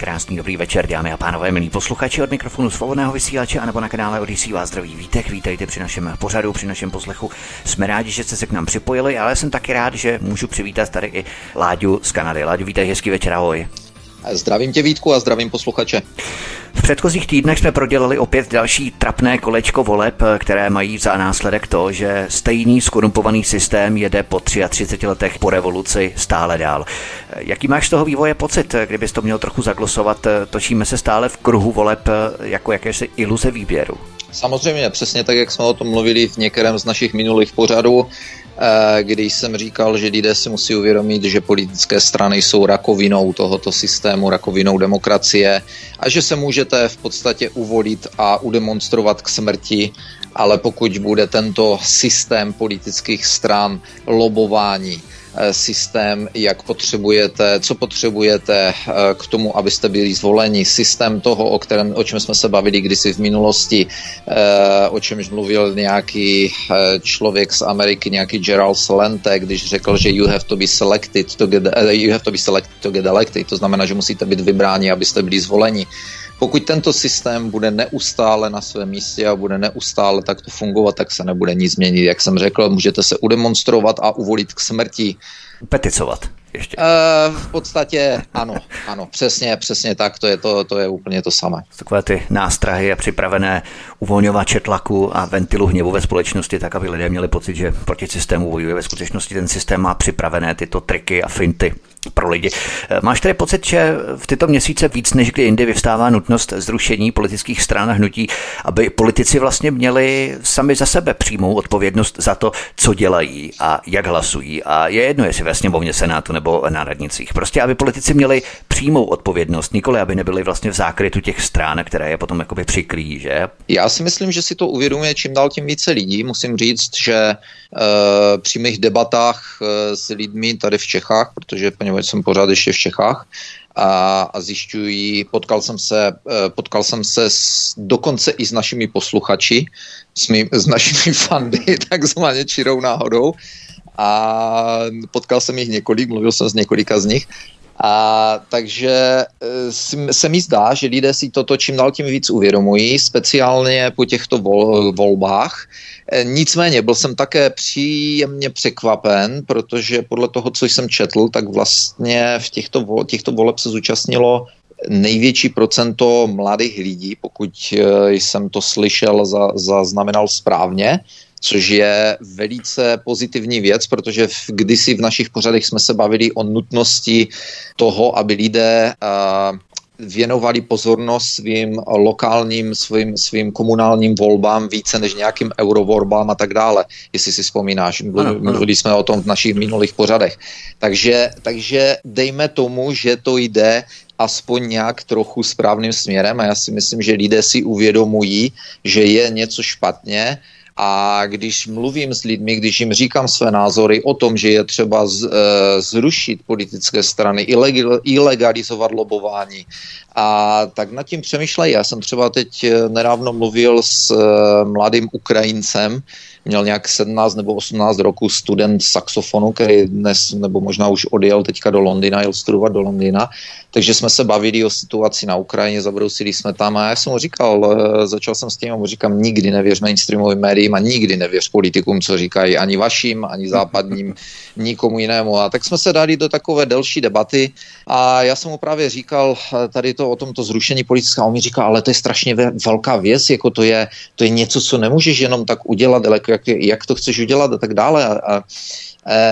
Krásný, dobrý večer, dámy a pánové, milí posluchači od mikrofonu svobodného vysílače a nebo na kanále Odisí vás zdraví vítek. Vítejte při našem pořadu, při našem poslechu. Jsme rádi, že jste se k nám připojili, ale jsem taky rád, že můžu přivítat tady i Láďu z Kanady. Láďu, vítej, hezký večer, ahoj. Zdravím tě Vítku a zdravím posluchače. V předchozích týdnech jsme prodělali opět další trapné kolečko voleb, které mají za následek to, že stejný skorumpovaný systém jede po 33 letech po revoluci stále dál. Jaký máš z toho vývoje pocit, kdybys to měl trochu zaglosovat? Točíme se stále v kruhu voleb jako jakési iluze výběru. Samozřejmě, přesně tak, jak jsme o tom mluvili v některém z našich minulých pořadů. Eh, kdy jsem říkal, že lidé si musí uvědomit, že politické strany jsou rakovinou tohoto systému, rakovinou demokracie a že se můžete v podstatě uvolit a udemonstrovat k smrti, ale pokud bude tento systém politických stran lobování, systém, jak potřebujete, co potřebujete eh, k tomu, abyste byli zvoleni, systém toho, o, kterém, o čem jsme se bavili kdysi v minulosti, eh, o čemž mluvil nějaký člověk z Ameriky, nějaký Gerald Salente, když řekl, že you have to be selected to get, you have to be selected to get elected, to znamená, že musíte být vybráni, abyste byli zvoleni. Pokud tento systém bude neustále na svém místě a bude neustále takto fungovat, tak se nebude nic změnit. Jak jsem řekl, můžete se udemonstrovat a uvolit k smrti. Peticovat ještě. Uh, v podstatě ano, ano, přesně, přesně tak, to je, to, to je úplně to samé. Takové ty nástrahy a připravené uvolňovače tlaku a ventilu hněvu ve společnosti, tak aby lidé měli pocit, že proti systému bojuje. Ve skutečnosti ten systém má připravené tyto triky a finty pro lidi. Eh, máš tedy pocit, že v tyto měsíce víc než kdy jindy vyvstává nutnost zrušení politických stran a hnutí, aby politici vlastně měli sami za sebe přímou odpovědnost za to, co dělají a jak hlasují. A je jedno, jestli ve sněmovně Senátu nebo na radnicích. Prostě, aby politici měli přímou odpovědnost, nikoli aby nebyli vlastně v zákrytu těch stran, které je potom jakoby přikrý, že? Já si myslím, že si to uvědomuje čím dál tím více lidí. Musím říct, že uh, při mých debatách uh, s lidmi tady v Čechách, protože poněvadž jsem pořád ještě v Čechách, a, a zjišťují, potkal jsem se, uh, potkal jsem se s, dokonce i s našimi posluchači, s, mý, s našimi fandy, takzvaně čirou náhodou, a potkal jsem jich několik, mluvil jsem s několika z nich. A takže e, se mi zdá, že lidé si toto čím dál tím víc uvědomují, speciálně po těchto vol, volbách. E, nicméně byl jsem také příjemně překvapen, protože podle toho, co jsem četl, tak vlastně v těchto, těchto voleb se zúčastnilo největší procento mladých lidí, pokud e, jsem to slyšel, zaznamenal správně což je velice pozitivní věc, protože v, kdysi v našich pořadech jsme se bavili o nutnosti toho, aby lidé uh, věnovali pozornost svým lokálním, svým, svým komunálním volbám více než nějakým eurovolbám a tak dále, jestli si vzpomínáš. Mluvili jsme o tom v našich minulých pořadech. Takže, takže dejme tomu, že to jde aspoň nějak trochu správným směrem a já si myslím, že lidé si uvědomují, že je něco špatně a když mluvím s lidmi, když jim říkám své názory o tom, že je třeba z, e, zrušit politické strany, ilegalizovat lobování, a tak nad tím přemýšlejí. Já jsem třeba teď e, nedávno mluvil s e, mladým Ukrajincem, měl nějak 17 nebo 18 roku student saxofonu, který dnes, nebo možná už odjel teďka do Londýna, jel studovat do Londýna, takže jsme se bavili o situaci na Ukrajině, zabrousili jsme tam a já jsem mu říkal, eh, začal jsem s tím a mu říkám, nikdy nevěř mainstreamovým médiím a nikdy nevěř politikům, co říkají ani vaším, ani západním, nikomu jinému. A tak jsme se dali do takové delší debaty a já jsem mu právě říkal eh, tady to o tomto zrušení politického, on mi říkal, ale to je strašně velká věc, jako to je, to je něco, co nemůžeš jenom tak udělat, ale jak, jak to chceš udělat a tak dále. A, a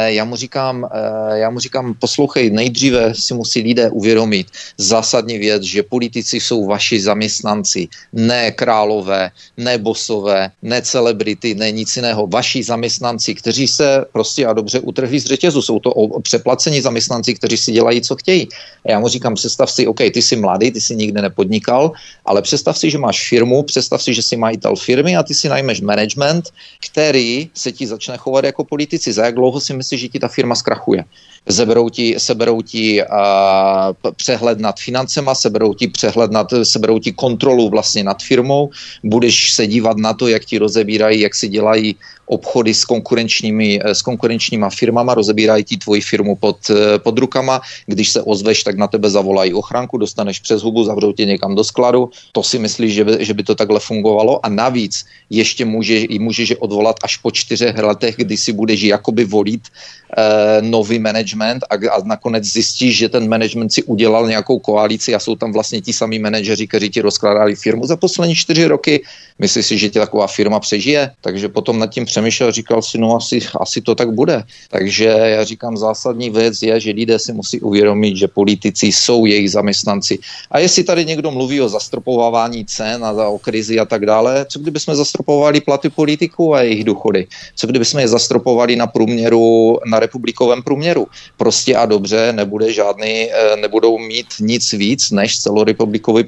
já mu říkám, eh, já mu říkám, poslouchej, nejdříve si musí lidé uvědomit zásadní věc, že politici jsou vaši zaměstnanci, ne králové, ne bosové, ne celebrity, ne nic jiného. Vaši zaměstnanci, kteří se prostě a dobře utrhli z řetězu. Jsou to přeplacení zaměstnanci, kteří si dělají, co chtějí. A já mu říkám, představ si, OK, ty jsi mladý, ty jsi nikde nepodnikal, ale představ si, že máš firmu, představ si, že jsi majitel firmy a ty si najmeš management, který se ti začne chovat jako politici. Za jak dlouho si myslíš, že ti ta firma zkrachuje? Zeberou ti, seberou ti a, přehled nad financema, seberou ti přehled nad, seberou ti kontrolu vlastně nad firmou, budeš se dívat na to, jak ti rozebírají, jak si dělají obchody s konkurenčními, s konkurenčníma firmama, rozebírají ti tvoji firmu pod, pod rukama, když se ozveš, tak na tebe zavolají ochránku, dostaneš přes hubu, zavřou tě někam do skladu, to si myslíš, že by, že by to takhle fungovalo? A navíc ještě může, můžeš odvolat až po čtyřech letech, kdy si budeš jakoby volit eh, nový management a, a nakonec zjistíš, že ten management si udělal nějakou koalici a jsou tam vlastně ti samí manažeři, kteří ti rozkládali firmu za poslední čtyři roky. Myslíš si, že ti taková firma přežije? Takže potom nad tím přemýšlel, říkal si, no asi, asi to tak bude. Takže já říkám, zásadní věc je, že lidé si musí uvědomit, že politici jsou jejich zaměstnanci. A jestli tady někdo mluví o zastropovávání cen a o krizi a tak dále, co kdyby jsme zastropovali platy politiků a jejich důchody? Co kdyby jsme je zastropovali na průměru, na republikovém průměru? Prostě a dobře, nebude žádný, eh, nebudou mít nic víc než celorepublikový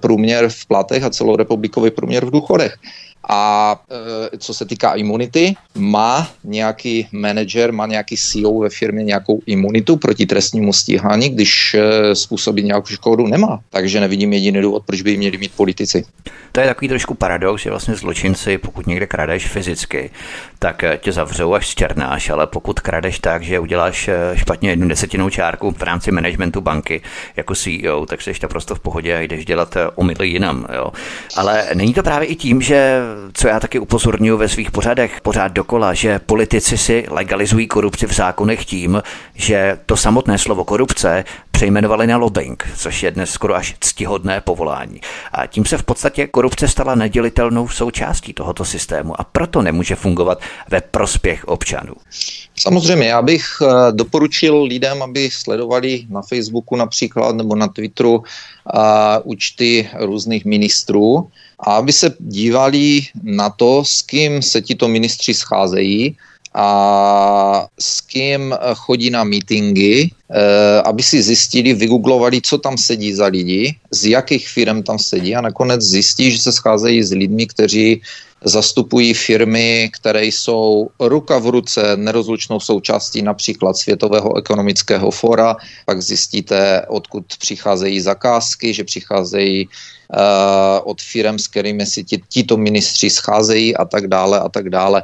průměr v platech a celorepublikový průměr v důchodech. A e, co se týká imunity, má nějaký manager, má nějaký CEO ve firmě nějakou imunitu proti trestnímu stíhání, když e, způsobí nějakou škodu? Nemá. Takže nevidím jediný důvod, proč by ji měli mít politici. To je takový trošku paradox, že vlastně zločinci, pokud někde kradeš fyzicky, tak e, tě zavřou až zčernáš, ale pokud kradeš tak, že uděláš e, špatně jednu desetinou čárku v rámci managementu banky jako CEO, tak jsi naprosto v pohodě a jdeš dělat e, omily jinam. Jo. Ale není to právě i tím, že co já taky upozorňuji ve svých pořadech pořád dokola, že politici si legalizují korupci v zákonech tím, že to samotné slovo korupce přejmenovali na lobbying, což je dnes skoro až ctihodné povolání. A tím se v podstatě korupce stala nedělitelnou součástí tohoto systému a proto nemůže fungovat ve prospěch občanů. Samozřejmě, já bych eh, doporučil lidem, aby sledovali na Facebooku například nebo na Twitteru uh, účty různých ministrů a aby se dívali na to, s kým se tito ministři scházejí a s kým chodí na meetingy, eh, aby si zjistili, vygooglovali, co tam sedí za lidi, z jakých firm tam sedí a nakonec zjistí, že se scházejí s lidmi, kteří zastupují firmy, které jsou ruka v ruce nerozlučnou součástí například Světového ekonomického fora, pak zjistíte, odkud přicházejí zakázky, že přicházejí od firm, s kterými si tito ministři scházejí a tak dále a tak dále.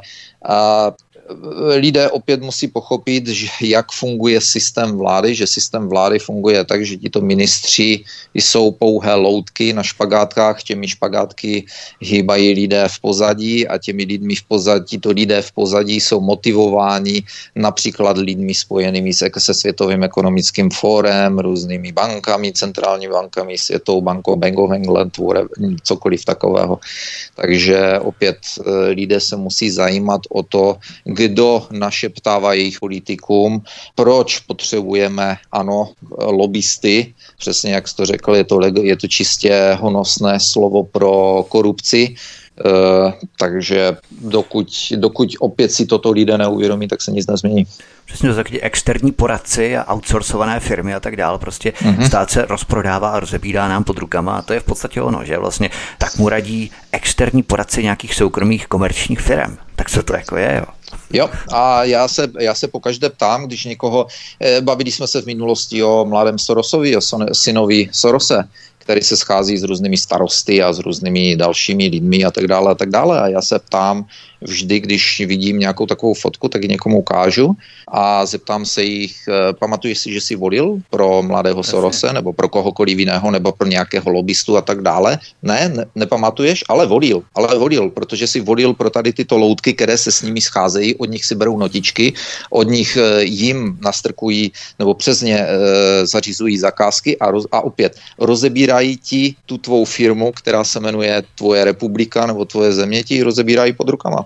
Lidé opět musí pochopit, že jak funguje systém vlády, že systém vlády funguje tak, že tito ministři jsou pouhé loutky na špagátkách, těmi špagátky hýbají lidé v pozadí a těmi lidmi v pozadí, tito lidé v pozadí jsou motivováni například lidmi spojenými se, se Světovým ekonomickým fórem, různými bankami, centrální bankami, Světovou bankou, Bank of England, cokoliv takového. Takže opět eh, lidé se musí zajímat o to, kdo našeptává jejich politikům, proč potřebujeme, ano, lobbysty, přesně jak jsi to řekl, je to, je to čistě honosné slovo pro korupci, Uh, takže dokud, dokud opět si toto lidé neuvědomí, tak se nic nezmění. Přesně to taky externí poradci a outsourcované firmy a tak dále. Prostě uh-huh. stát se rozprodává a rozebírá nám pod rukama a to je v podstatě ono, že vlastně tak mu radí externí poradci nějakých soukromých komerčních firm. Tak co to jako je, jo? Jo, a já se, já se pokaždé ptám, když někoho, eh, bavili jsme se v minulosti o mladém Sorosovi, o synovi Sorose, který se schází s různými starosty a s různými dalšími lidmi a tak dále a tak dále. A já se ptám, vždy, když vidím nějakou takovou fotku, tak ji někomu ukážu a zeptám se jich, eh, pamatuješ si, že jsi volil pro mladého Sorose nebo pro kohokoliv jiného nebo pro nějakého lobbystu a tak dále? Ne, ne, nepamatuješ, ale volil, ale volil, protože si volil pro tady tyto loutky, které se s nimi scházejí, od nich si berou notičky, od nich eh, jim nastrkují nebo přes ně e, zařizují zakázky a, roz, a opět rozebírají ti tu tvou firmu, která se jmenuje Tvoje republika nebo Tvoje země, ti rozebírají pod rukama.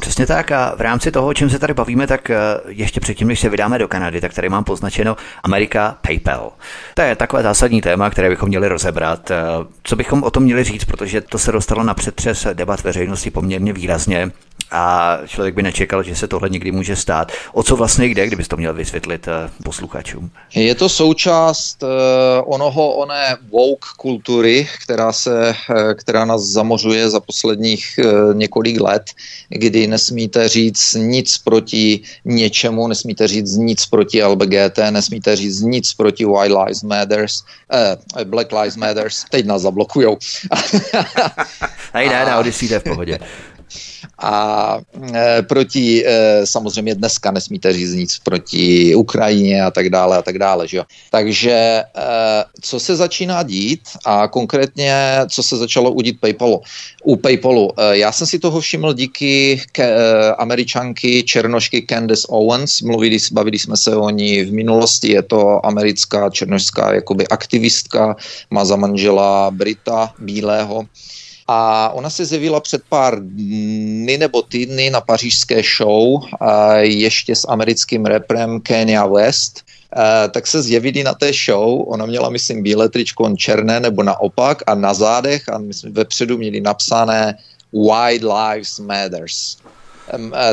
Přesně tak a v rámci toho, o čem se tady bavíme, tak eh, ještě předtím, než se vydáme do Kanady, tak tady mám poznačeno Amerika PayPal. To je takové zásadní téma, které bychom měli rozebrat. Eh, co bychom o tom měli říct, protože to se dostalo na předpřes debat veřejnosti poměrně výrazně a člověk by nečekal, že se tohle někdy může stát. O co vlastně jde, kdybys to měl vysvětlit eh, posluchačům? Je to součást onoho oné woke kultury, která, se, která nás zamořuje za posledních několik let, kdy nesmíte říct nic proti něčemu, nesmíte říct nic proti LBGT, nesmíte říct nic proti White Lives Matters, uh, Black Lives Matters, teď nás zablokujou. Tady ne, na Odyssey v pohodě a e, proti, e, samozřejmě dneska nesmíte říct nic proti Ukrajině a tak dále a tak dále, že jo. Takže e, co se začíná dít a konkrétně, co se začalo udít PayPalu, u PayPalu, já jsem si toho všiml díky ke, američanky černošky Candace Owens, mluvili, bavili jsme se o ní v minulosti, je to americká černošská jakoby aktivistka, má za manžela Brita Bílého, a ona se zjevila před pár dny nebo týdny na pařížské show ještě s americkým reprem Kenya West. tak se zjevili na té show, ona měla, myslím, bílé tričko, černé nebo naopak a na zádech a myslím, vepředu měli napsané White Lives Matters.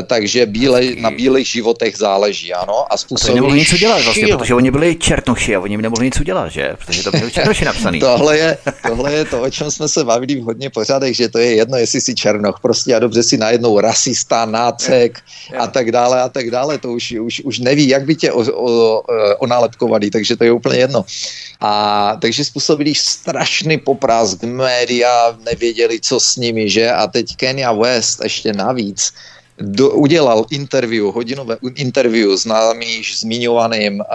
Takže bíle, na bílých životech záleží, ano. A způsobili nemohli nic udělat vlastně, protože oni byli černoši a oni nemohli nic udělat, že? Protože to byli černoši napsaný. tohle, je, tohle je to, o čem jsme se bavili v hodně pořadech, že to je jedno, jestli si černoch, prostě a dobře si najednou rasista, nácek a tak dále a tak dále, to už, už, už neví, jak by tě o, o, onálepkovali, takže to je úplně jedno. A takže způsobili strašný poprask, média nevěděli, co s nimi, že? A teď Kenya West ještě navíc do, udělal interview, hodinové interview s námi již zmiňovaným uh,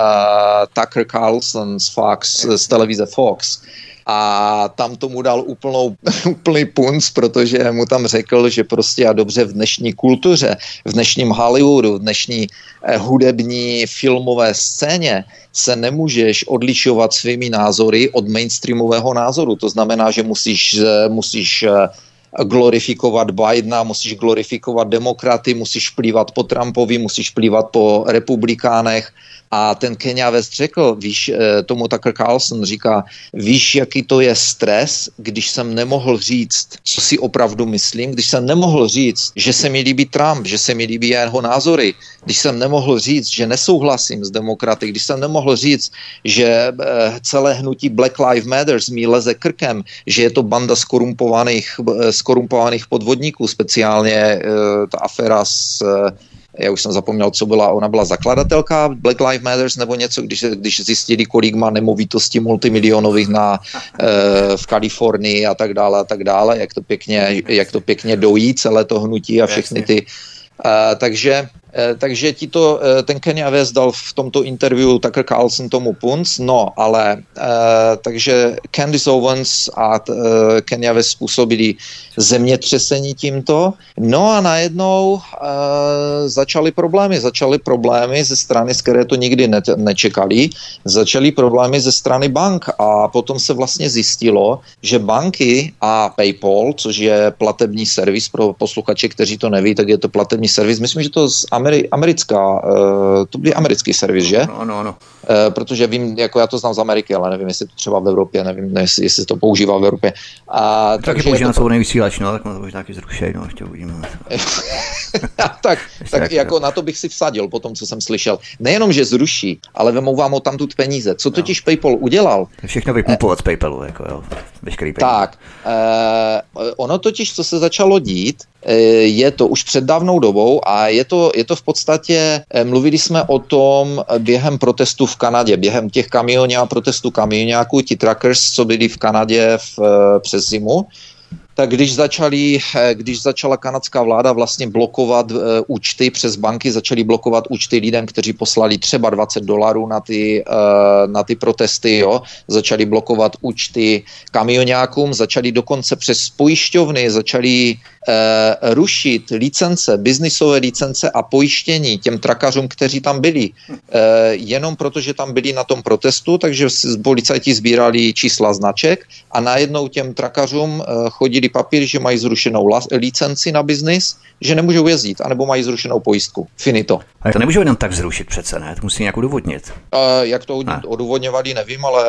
Tucker Carlson z Fox, z televize Fox a tam tomu dal úplnou, úplný punc, protože mu tam řekl, že prostě a dobře v dnešní kultuře, v dnešním Hollywoodu, v dnešní eh, hudební filmové scéně se nemůžeš odlišovat svými názory od mainstreamového názoru. To znamená, že musíš, eh, musíš eh, glorifikovat Bidena, musíš glorifikovat demokraty, musíš plývat po Trumpovi, musíš plývat po republikánech, a ten Kenya West řekl, víš, eh, tomu Tucker Carlson říká, víš, jaký to je stres, když jsem nemohl říct, co si opravdu myslím, když jsem nemohl říct, že se mi líbí Trump, že se mi líbí jeho názory, když jsem nemohl říct, že nesouhlasím s demokraty, když jsem nemohl říct, že eh, celé hnutí Black Lives Matter mi leze krkem, že je to banda skorumpovaných, eh, skorumpovaných podvodníků, speciálně ta aféra s já už jsem zapomněl, co byla, ona byla zakladatelka Black Lives Matters nebo něco, když, když zjistili, kolik má nemovitosti multimilionových na, e, v Kalifornii a tak dále a tak dále, jak to pěkně, jak to pěkně dojí celé to hnutí a všechny ty takže Eh, takže ti to, eh, ten Kenya West dal v tomto interview Tucker Carlson tomu punc, no ale eh, takže Candice Owens a Kenya West způsobili zemětřesení tímto, no a najednou začaly problémy, začaly problémy ze strany, z které to nikdy ne, nečekali, začaly problémy ze strany bank a potom se vlastně zjistilo, že banky a PayPal, což je platební servis pro posluchače, kteří to neví, tak je to platební servis, myslím, že to z Ameri- americká, uh, to byl americký servis, že? No, no, no. Uh, protože vím, jako já to znám z Ameriky, ale nevím, jestli to třeba v Evropě, nevím, jestli, jestli to používá v Evropě. A, taky takže používá to... svobodný vysílač, no, tak to možná taky zrušej, no, ještě uvidíme. tak, tak jako na to bych si vsadil po tom, co jsem slyšel. Nejenom, že zruší, ale vemou vám o tamtud peníze. Co totiž no. PayPal udělal? Všechno vypumpovat z PayPalu, jako jo, veškerý peníze. Tak, uh, ono totiž, co se začalo dít, je to už před dávnou dobou a je to, je to v podstatě, eh, mluvili jsme o tom během protestu v Kanadě, během těch kamioně a protestu kamionáků, ti trackers, co byli v Kanadě v, eh, přes zimu, tak když, začali, eh, když začala kanadská vláda vlastně blokovat uh, účty přes banky, začali blokovat účty lidem, kteří poslali třeba 20 dolarů na ty, uh, na ty protesty, jo, začali blokovat účty kamionákům, začali dokonce přes pojišťovny, začali rušit licence, biznisové licence a pojištění těm trakařům, kteří tam byli. Jenom proto, že tam byli na tom protestu, takže policajti sbírali čísla značek a najednou těm trakařům chodili papír, že mají zrušenou licenci na biznis, že nemůžou jezdit, anebo mají zrušenou pojistku. Finito. A to nemůžou jenom tak zrušit přece, ne? To musí nějak odůvodnit. Uh, jak to ne. odůvodňovali, nevím, ale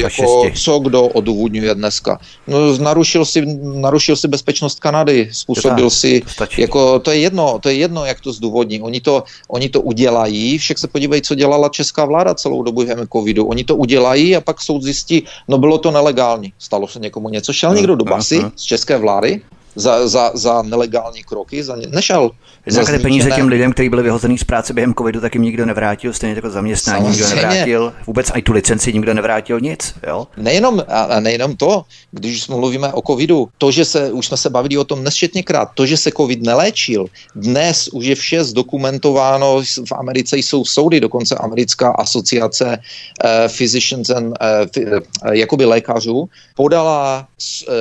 jako, co kdo odůvodňuje dneska? No, narušil si, narušil si bezpečnost Kanady, způsobil si, to, jako, to je jedno, to je jedno, jak to zdůvodní. Oni to, oni to udělají, však se podívej, co dělala česká vláda celou dobu během covidu. Oni to udělají a pak soud zjistí, no bylo to nelegální. Stalo se někomu něco, šel někdo do basy z české vlády za, za, za nelegální kroky, za ně, nešel. Za peníze těm lidem, kteří byli vyhozený z práce během covidu, tak jim nikdo nevrátil, stejně jako zaměstnání Samozřejmě. nikdo nevrátil, vůbec i tu licenci nikdo nevrátil nic. Jo? Nejenom, a nejenom to, když mluvíme o covidu, to, že se, už jsme se bavili o tom nesčetněkrát, to, že se covid neléčil, dnes už je vše zdokumentováno, v Americe jsou soudy, dokonce americká asociace uh, physicians and, uh, uh, jakoby lékařů podala uh,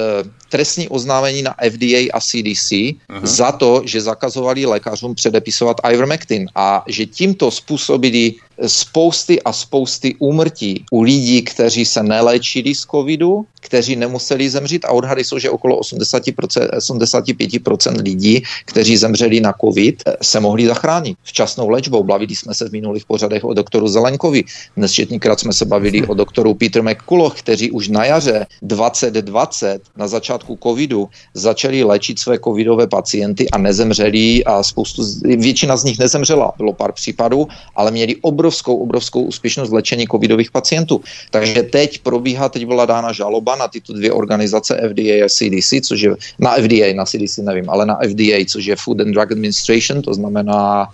trestní oznámení na FDA a CDC uh-huh. za to, že zakazovali lékařům předepisovat ivermectin a že tímto způsobili spousty a spousty úmrtí u lidí, kteří se neléčili z covidu, kteří nemuseli zemřít a odhady jsou, že okolo 80%, 85% lidí, kteří zemřeli na covid, se mohli zachránit včasnou léčbou. Bavili jsme se v minulých pořadech o doktoru Zelenkovi. Nesčetněkrát jsme se bavili o doktoru Peter McCulloch, kteří už na jaře 2020 na začátku covidu začali léčit své covidové pacienty a nezemřeli a spoustu, většina z nich nezemřela. Bylo pár případů, ale měli obrovské obrovskou, obrovskou úspěšnost léčení covidových pacientů. Takže teď probíhá, teď byla dána žaloba na tyto dvě organizace FDA a CDC, což je na FDA, na CDC nevím, ale na FDA, což je Food and Drug Administration, to znamená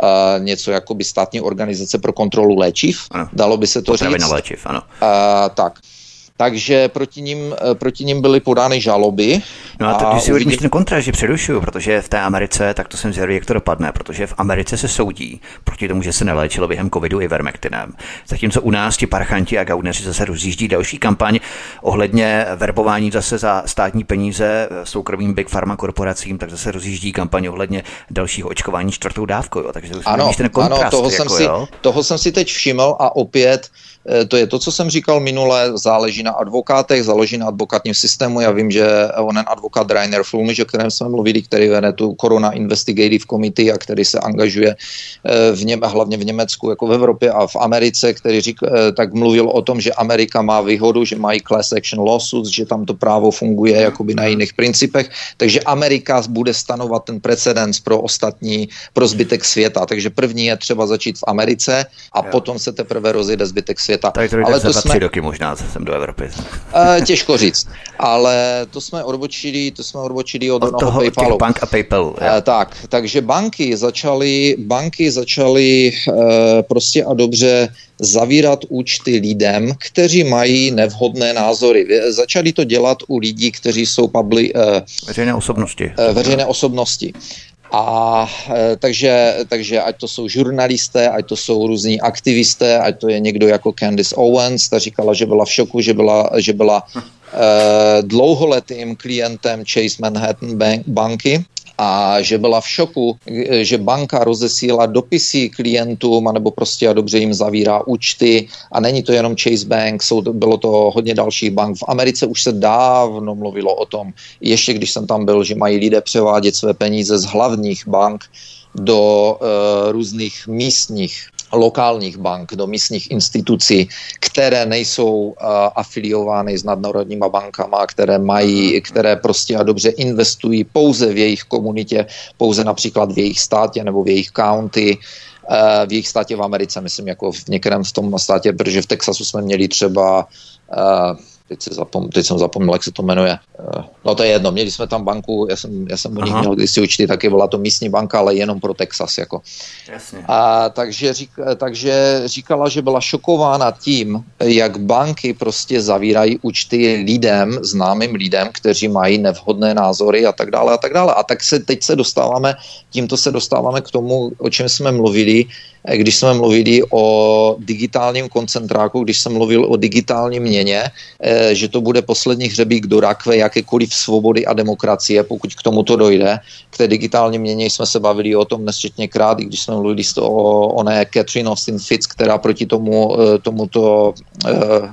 Uh, něco jako by státní organizace pro kontrolu léčiv, ano. dalo by se to Potravina říct. léčiv, ano. Uh, tak takže proti ním, eh, proti ním byly podány žaloby. No a, a když si uvidím... ten kontrast, že přerušuju, protože v té Americe, tak to jsem zvědavý, jak to dopadne, protože v Americe se soudí proti tomu, že se neléčilo během covidu i vermektinem. Zatímco u nás ti parchanti a gaudneři zase rozjíždí další kampaň ohledně verbování zase za státní peníze soukromým big pharma korporacím, tak zase rozjíždí kampaň ohledně dalšího očkování čtvrtou dávkou. Takže ano, ten kontrast, ano toho, jako, jsem si, toho jsem si teď všiml a opět Eh, to je to, co jsem říkal minule, záleží na advokátech, záleží na advokátním systému. Já vím, že onen advokát Rainer Flumich, o kterém jsme mluvili, který vede tu Corona Investigative Committee a který se angažuje eh, v něm, hlavně v Německu, jako v Evropě a v Americe, který řík, eh, tak mluvil o tom, že Amerika má výhodu, že mají class action lawsuits, že tam to právo funguje jakoby na jiných principech, takže Amerika bude stanovat ten precedens pro ostatní, pro zbytek světa. Takže první je třeba začít v Americe a potom se teprve rozjede zbytek světa světa. Tak to ale to za jsme... tři roky možná jsem do Evropy. Uh, těžko říct, ale to jsme odbočili, to jsme odbočili od, od toho, PayPalu. bank a PayPal. Uh, tak, takže banky začaly, banky začaly uh, prostě a dobře zavírat účty lidem, kteří mají nevhodné názory. Začali to dělat u lidí, kteří jsou publi, uh, veřejné osobnosti. Veřejné osobnosti. A e, takže, takže ať to jsou žurnalisté, ať to jsou různí aktivisté, ať to je někdo jako Candice Owens, ta říkala, že byla v šoku, že byla, že byla e, dlouholetým klientem Chase Manhattan bank, banky a že byla v šoku, že banka rozesílá dopisy klientům, anebo prostě a dobře jim zavírá účty a není to jenom Chase Bank, jsou, bylo to hodně dalších bank. V Americe už se dávno mluvilo o tom, ještě když jsem tam byl, že mají lidé převádět své peníze z hlavních bank do uh, různých místních lokálních bank, do místních institucí, které nejsou uh, afiliovány s nadnárodníma bankama, které mají, které prostě a dobře investují pouze v jejich komunitě, pouze například v jejich státě nebo v jejich county, uh, v jejich státě v Americe, myslím, jako v některém v tom státě, protože v Texasu jsme měli třeba uh, teď, si zapom, teď jsem zapomněl, jak se to jmenuje. Eh, no to je jedno, měli jsme tam banku, já jsem, já jsem u nich měl když si účty, taky byla to místní banka, ale jenom pro Texas. Jako. Jasně. A takže, řík, takže říkala, že byla šokována tím, jak banky prostě zavírají účty lidem, známým lidem, kteří mají nevhodné názory a tak dále a tak dále. A tak se teď se dostáváme, tímto se dostáváme k tomu, o čem jsme mluvili, když jsme mluvili o digitálním koncentráku, když jsem mluvil o digitální měně, eh, že to bude poslední hřebík do rakve jakékoliv svobody a demokracie, pokud k tomuto dojde. K té digitální měně jsme se bavili o tom nesčetněkrát, i když jsme mluvili o oné Catherine Austin Fitz, která proti tomu, eh, tomuto,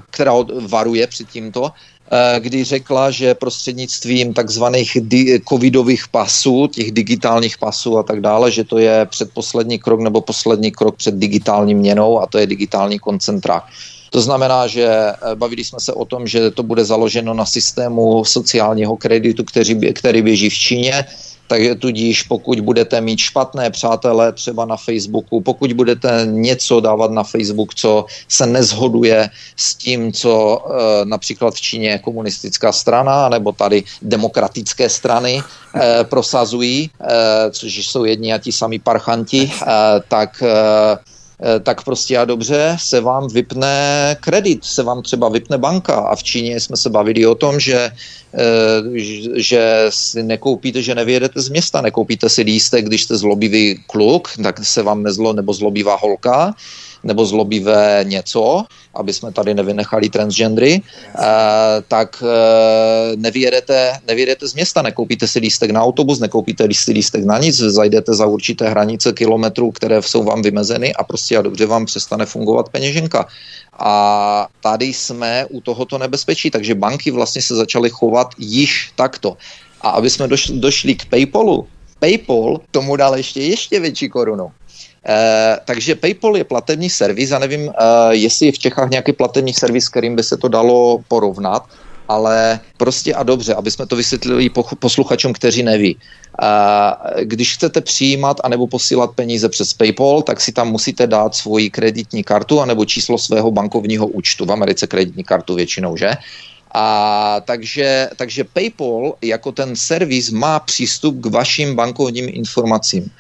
která varuje před tímto, Eh, kdy řekla, že prostřednictvím takzvaných di- covidových pasů, těch digitálních pasů a tak dále, že to je předposlední krok nebo poslední krok před digitální měnou a to je digitální koncentrák. To znamená, že eh, bavili jsme se o tom, že to bude založeno na systému sociálního kreditu, který, který běží v Číně, takže tudíž pokud budete mít špatné přátelé třeba na Facebooku, pokud budete něco dávat na Facebook, co se nezhoduje s tím, co e, například v Číně komunistická strana, nebo tady demokratické strany e, prosazují, e, což jsou jedni a ti sami parchanti, e, tak e, tak prostě a dobře se vám vypne kredit, se vám třeba vypne banka. A v Číně jsme se bavili o tom, že, eh, že si nekoupíte, že nevyjedete z města, nekoupíte si lístek, když jste zlobivý kluk, tak se vám nezlo, nebo zlobivá holka, nebo zlobivé něco, aby jsme tady nevynechali transgendry, eh, tak eh, nevyjedete, nevyjedete z města, nekoupíte si lístek na autobus, nekoupíte si lístek na nic, zajdete za určité hranice kilometrů, které jsou vám vymezeny a prostě a dobře vám přestane fungovat peněženka. A tady jsme u tohoto nebezpečí, takže banky vlastně se začaly chovat již takto. A aby jsme došli, došli k PayPalu, PayPal tomu dal ještě ještě větší korunu. Eh, takže PayPal je platební servis, já nevím, uh, jestli je v Čechách nějaký platební servis, kterým by se to dalo porovnat, ale prostě a dobře, aby jsme to vysvětlili posluchačům, kteří neví. Uh, když chcete přijímat anebo posílat peníze přes PayPal, tak si tam musíte dát svoji kreditní kartu anebo číslo svého bankovního účtu. V Americe kreditní kartu většinou, že? A takže, takže PayPal jako ten servis má přístup k vašim bankovním informacím.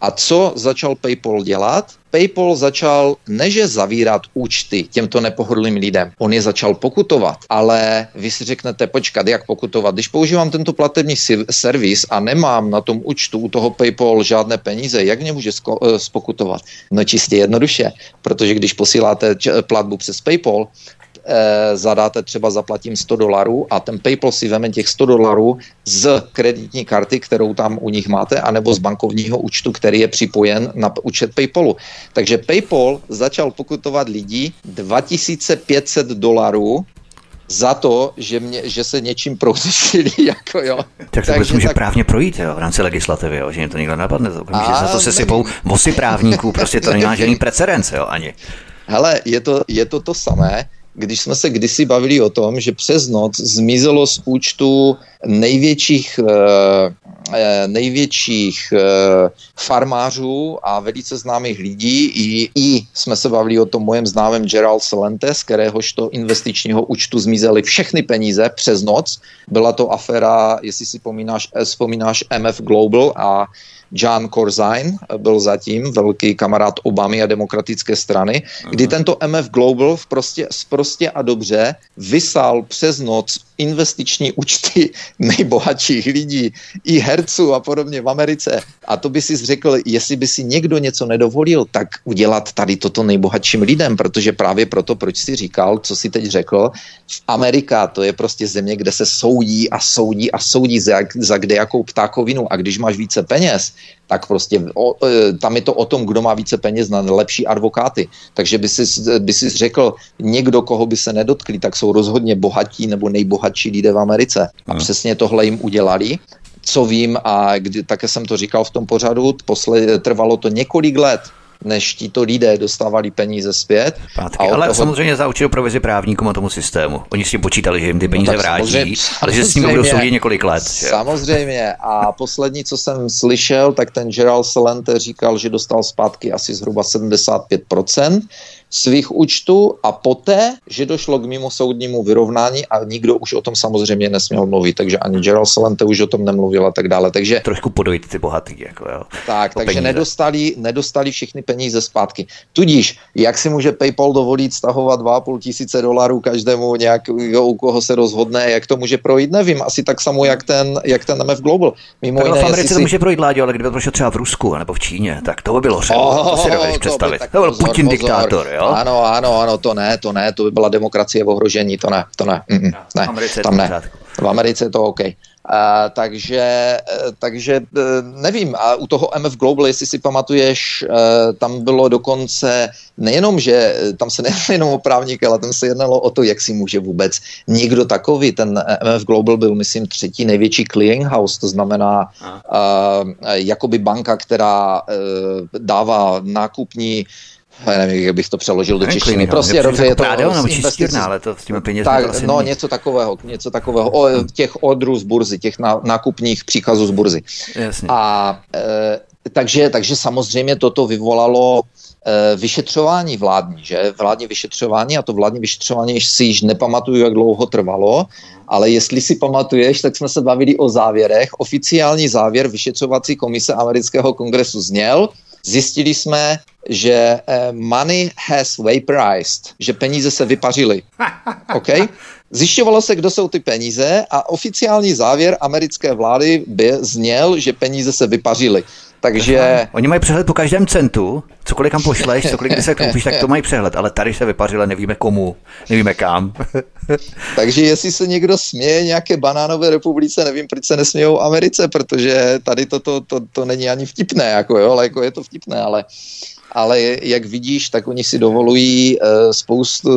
A co začal PayPal dělat? PayPal začal neže zavírat účty těmto nepohodlným lidem, on je začal pokutovat, ale vy si řeknete, počkat, jak pokutovat? Když používám tento platební servis a nemám na tom účtu u toho PayPal žádné peníze, jak mě může eh, spokutovat? No čistě jednoduše, protože když posíláte platbu přes PayPal, eh, zadáte třeba zaplatím 100 dolarů a ten PayPal si veme těch 100 dolarů z kreditní karty, kterou tam u nich máte, anebo z bankovního účtu, který je připojen na účet PayPalu. Takže PayPal začal pokutovat lidi 2500 dolarů za to, že, mě, že se něčím prohřešili. Jako, jo. Tak to Takže může tak... právně projít jo, v rámci legislativy, jo, že jim to nikdo napadne. To, že za to se sypou vosy právníků, prostě to nemá žádný precedens jo, ani. Hele, je to, je to to samé když jsme se kdysi bavili o tom, že přes noc zmizelo z účtu největších, eh, eh, největších eh, farmářů a velice známých lidí. I, I jsme se bavili o tom mojem známém Gerald Celente, z kteréhož to investičního účtu zmizely všechny peníze přes noc. Byla to aféra, jestli si pomínáš, vzpomínáš MF Global a John Corzine byl zatím velký kamarád Obamy a demokratické strany, kdy tento MF Global v prostě, prostě a dobře vysal přes noc investiční účty nejbohatších lidí, i herců a podobně v Americe. A to by si řekl, jestli by si někdo něco nedovolil, tak udělat tady toto nejbohatším lidem, protože právě proto, proč si říkal, co si teď řekl, v Amerika to je prostě země, kde se soudí a soudí a soudí za, za kde jakou ptákovinu a když máš více peněz, tak prostě o, e, tam je to o tom, kdo má více peněz na lepší advokáty. Takže by si, by si řekl, někdo, koho by se nedotkli, tak jsou rozhodně bohatí nebo nejbohatší lidé v Americe. A hmm. přesně tohle jim udělali co vím a kdy, také jsem to říkal v tom pořadu, posle, trvalo to několik let, než tito lidé dostávali peníze zpět. Pátky, ale toho... samozřejmě za určitou provizi právníkům a tomu systému. Oni si počítali, že jim ty no peníze no, vrátí, samozřejmě, ale že s nimi budou soudit několik let. Samozřejmě. A poslední, co jsem slyšel, tak ten Gerald Salente říkal, že dostal zpátky asi zhruba 75%, svých účtů a poté, že došlo k mimosoudnímu vyrovnání a nikdo už o tom samozřejmě nesměl mluvit, takže ani Gerald Salente už o tom nemluvil a tak dále. Takže, Trošku podojit ty bohatý. Jako, jo, tak, takže nedostali, nedostali všechny peníze zpátky. Tudíž, jak si může PayPal dovolit stahovat 2,5 tisíce dolarů každému nějakého, u koho se rozhodne, jak to může projít, nevím. Asi tak samo, jak ten, jak ten MF Global. Mimo jiné, v Americe to může projít, Láďo, ale kdyby to prošlo třeba v Rusku nebo v Číně, tak to by bylo řevo. Oh, to si dovedeš představit. To, by, to byl pozor, Putin pozor. diktátor, jo? Ano, ano, ano, to ne, to ne, to by byla demokracie v ohrožení, to ne, to ne, mm, mm, ne, tam ne. V Americe je to OK. Uh, takže, uh, takže uh, nevím, a u toho MF Global, jestli si pamatuješ, uh, tam bylo dokonce nejenom, že tam se nejednalo o právníky, ale tam se jednalo o to, jak si může vůbec někdo takový, ten MF Global byl, myslím, třetí největší clearinghouse, to znamená uh, jakoby banka, která uh, dává nákupní já nevím, jak bych to přeložil do češtiny. Prostě dobře, je to prádelna, nebo čistírna, ale to s těmi penězi tak, asi No, není. něco takového, něco takového. O, těch odrů z burzy, těch nákupních příkazů z burzy. Jasně. A e, takže, takže samozřejmě toto vyvolalo e, vyšetřování vládní, že? Vládní vyšetřování a to vládní vyšetřování si již nepamatuju, jak dlouho trvalo, ale jestli si pamatuješ, tak jsme se bavili o závěrech. Oficiální závěr vyšetřovací komise amerického kongresu zněl, Zjistili jsme, že eh, money has vaporized, že peníze se vypařily. OK? Zjišťovalo se, kdo jsou ty peníze a oficiální závěr americké vlády by zněl, že peníze se vypařily. Takže... Oni mají přehled po každém centu, cokoliv kam pošleš, cokoliv se koupíš, tak to mají přehled, ale tady se vypařilo, nevíme komu, nevíme kam. Takže jestli se někdo směje nějaké banánové republice, nevím, proč se nesmějou Americe, protože tady to, to, to, to není ani vtipné, jako jo, ale jako je to vtipné, ale ale jak vidíš, tak oni si dovolují eh, spoustu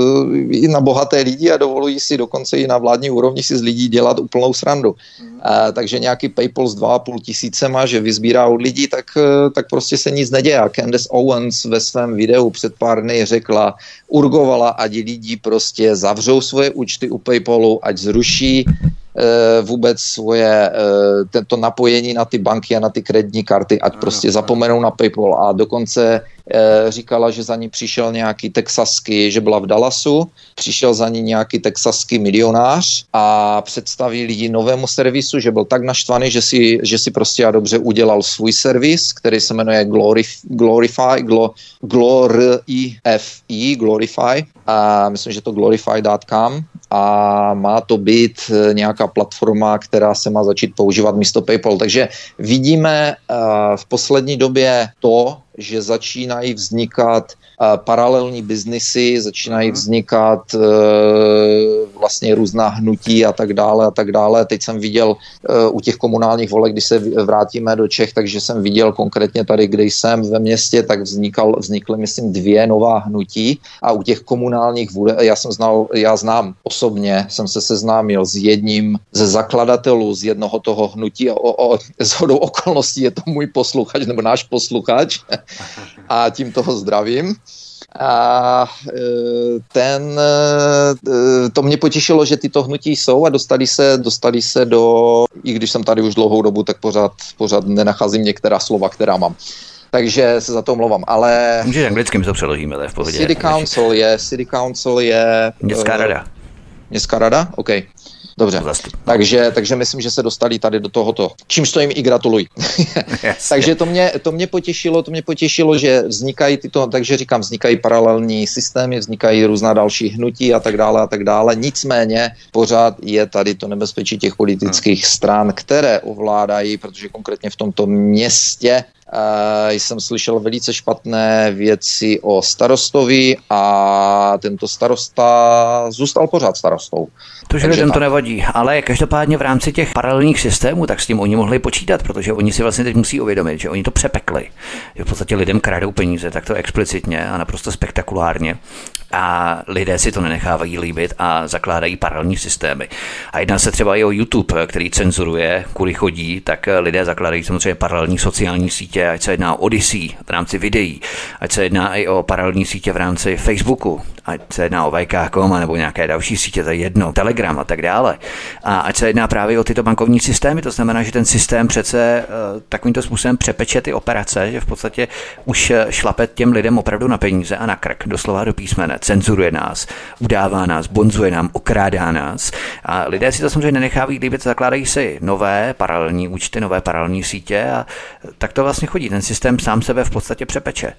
i na bohaté lidi a dovolují si dokonce i na vládní úrovni si z lidí dělat úplnou srandu. Mm. Takže nějaký PayPal s 2,5 tisícema, že vyzbírá od lidí, tak, eh, tak prostě se nic neděje. Candace Owens ve svém videu před pár dny řekla, urgovala, ať lidi prostě zavřou svoje účty u PayPalu, ať zruší Eh, vůbec svoje eh, tento napojení na ty banky a na ty kreditní karty, ať prostě zapomenou na PayPal a dokonce říkala, že za ní přišel nějaký texasky, že byla v Dallasu, přišel za ní nějaký texasky milionář a představili ji novému servisu, že byl tak naštvaný, že si, že si prostě a dobře udělal svůj servis, který se jmenuje Glorif, Glorify, Glo, Glorify, Glorify a myslím, že to glorify.com a má to být eh, nějaká platforma, která se má začít používat místo PayPal. Takže vidíme eh, v poslední době to, že začínají vznikat paralelní biznisy, začínají mhm. vznikat e, vlastně různá hnutí a tak dále a tak dále. Teď jsem viděl e, u těch komunálních volek, když se vrátíme do Čech, takže jsem viděl konkrétně tady, kde jsem ve městě, tak vznikal, vznikly, myslím, dvě nová hnutí a u těch komunálních volek, já jsem znal, já znám osobně, jsem se seznámil s jedním ze zakladatelů z jednoho toho hnutí, o, o, z hodou okolností je to můj posluchač, nebo náš posluchač a tím toho zdravím. A e, ten, e, to mě potěšilo, že tyto hnutí jsou a dostali se, dostali se do, i když jsem tady už dlouhou dobu, tak pořád, pořád nenacházím některá slova, která mám. Takže se za to omlouvám, ale... Můžeš anglicky, my to přeložíme, to je v pohodě. City Council je, City Council je... Městská rada. Městská rada? OK. Dobře, takže, takže myslím, že se dostali tady do tohoto, čímž to jim i gratuluji. takže to mě, to mě potěšilo, to mě potěšilo, že vznikají tyto, takže říkám, vznikají paralelní systémy, vznikají různá další hnutí a tak dále a tak dále. Nicméně pořád je tady to nebezpečí těch politických hmm. stran, které ovládají, protože konkrétně v tomto městě jsem slyšel velice špatné věci o starostovi a tento starosta zůstal pořád starostou. To, že lidem to nevadí, ale každopádně v rámci těch paralelních systémů, tak s tím oni mohli počítat, protože oni si vlastně teď musí uvědomit, že oni to přepekli, že v podstatě lidem kradou peníze, tak to explicitně a naprosto spektakulárně. A lidé si to nenechávají líbit a zakládají paralelní systémy. A jedná se třeba i o YouTube, který cenzuruje, kudy chodí, tak lidé zakládají samozřejmě paralelní sociální sítě, ať se jedná o Odyssey v rámci videí, ať se jedná i o paralelní sítě v rámci Facebooku, ať se jedná o VK.com nebo nějaké další sítě, to je jedno, Telegram a tak dále. A ať se jedná právě o tyto bankovní systémy, to znamená, že ten systém přece uh, takovýmto způsobem přepeče ty operace, že v podstatě už eh, šlape těm lidem opravdu na peníze a na krk, doslova do písmene, cenzuruje nás, udává nás, bonzuje nám, okrádá nás. A lidé si to samozřejmě nenechávají líbit, zakládají si nové paralelní účty, nové paralelní sítě a tak to vlastně chodí. Ten systém sám sebe v podstatě přepeče.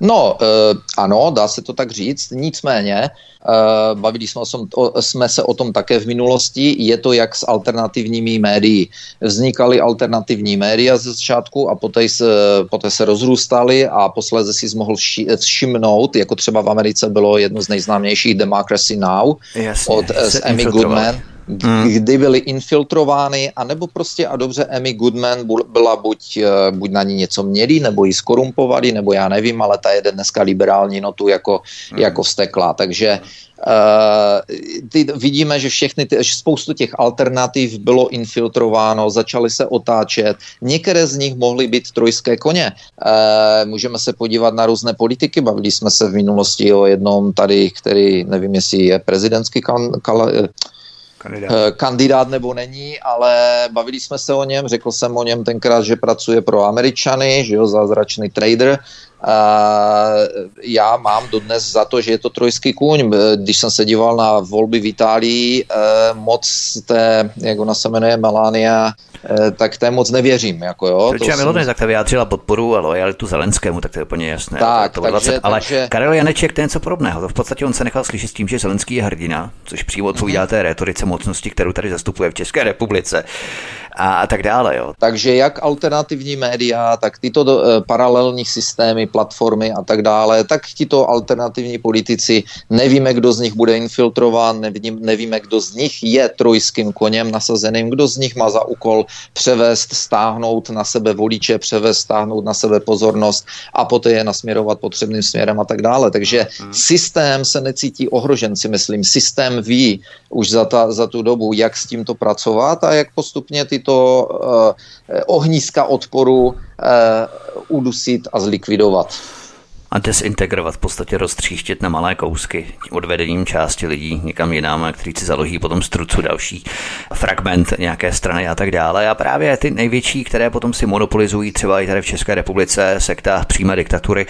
No, uh, ano, dá se to tak říct, nicméně uh, bavili jsme, o, jsme se o tom také v minulosti, je to jak s alternativními médií. Vznikaly alternativní média ze začátku a poté se, poté se rozrůstaly a posléze si mohl všimnout, jako třeba v Americe bylo jedno z nejznámějších Democracy Now! Jasně, od s Amy Goodman hmm. Kdy byly infiltrovány, anebo prostě a dobře Emmy Goodman byla buď, eh, buď na ní něco měli, nebo ji skorumpovali, nebo já nevím, ale ta jede dneska liberální notu jako, hmm. jako vstekla. Takže Uh, ty, vidíme, že všechny ty, že spoustu těch alternativ bylo infiltrováno, začaly se otáčet. Některé z nich mohly být trojské koně. Uh, můžeme se podívat na různé politiky. Bavili jsme se v minulosti o jednom tady, který nevím, jestli je prezidentský kan, kal, kandidát. Eh, kandidát nebo není, ale bavili jsme se o něm, řekl jsem o něm tenkrát, že pracuje pro Američany, že jo, zázračný trader, já mám dodnes za to, že je to trojský kůň. Když jsem se díval na volby v Itálii, eh, moc té, jak ona se jmenuje, Melania, eh, tak té moc nevěřím. Jako jo, Proč já jsem... tak vyjádřila podporu a lojalitu Zelenskému, tak to je úplně jasné. Tak, to, to takže, 20, ale takže... Karel Janeček, je něco podobného. To v podstatě on se nechal slyšet s tím, že Zelenský je hrdina, což přímo odpovídá mm-hmm. té retorice mocnosti, kterou tady zastupuje v České republice a, a tak dále. Jo. Takže jak alternativní média, tak tyto do, e, paralelní systémy, platformy a tak dále, tak tito alternativní politici, nevíme, kdo z nich bude infiltrován, nevím, nevíme, kdo z nich je trojským koněm nasazeným, kdo z nich má za úkol převést, stáhnout na sebe voliče, převést, stáhnout na sebe pozornost a poté je nasměrovat potřebným směrem a tak dále. Takže hmm. systém se necítí ohrožen, si myslím. Systém ví už za, ta, za tu dobu, jak s tímto pracovat a jak postupně ty tyto eh, ohniska odporu eh, udusit a zlikvidovat a desintegrovat, v podstatě roztříštit na malé kousky odvedením části lidí někam jinam, kteří si založí potom strucu další fragment nějaké strany a tak dále. A právě ty největší, které potom si monopolizují třeba i tady v České republice, sekta přímé diktatury,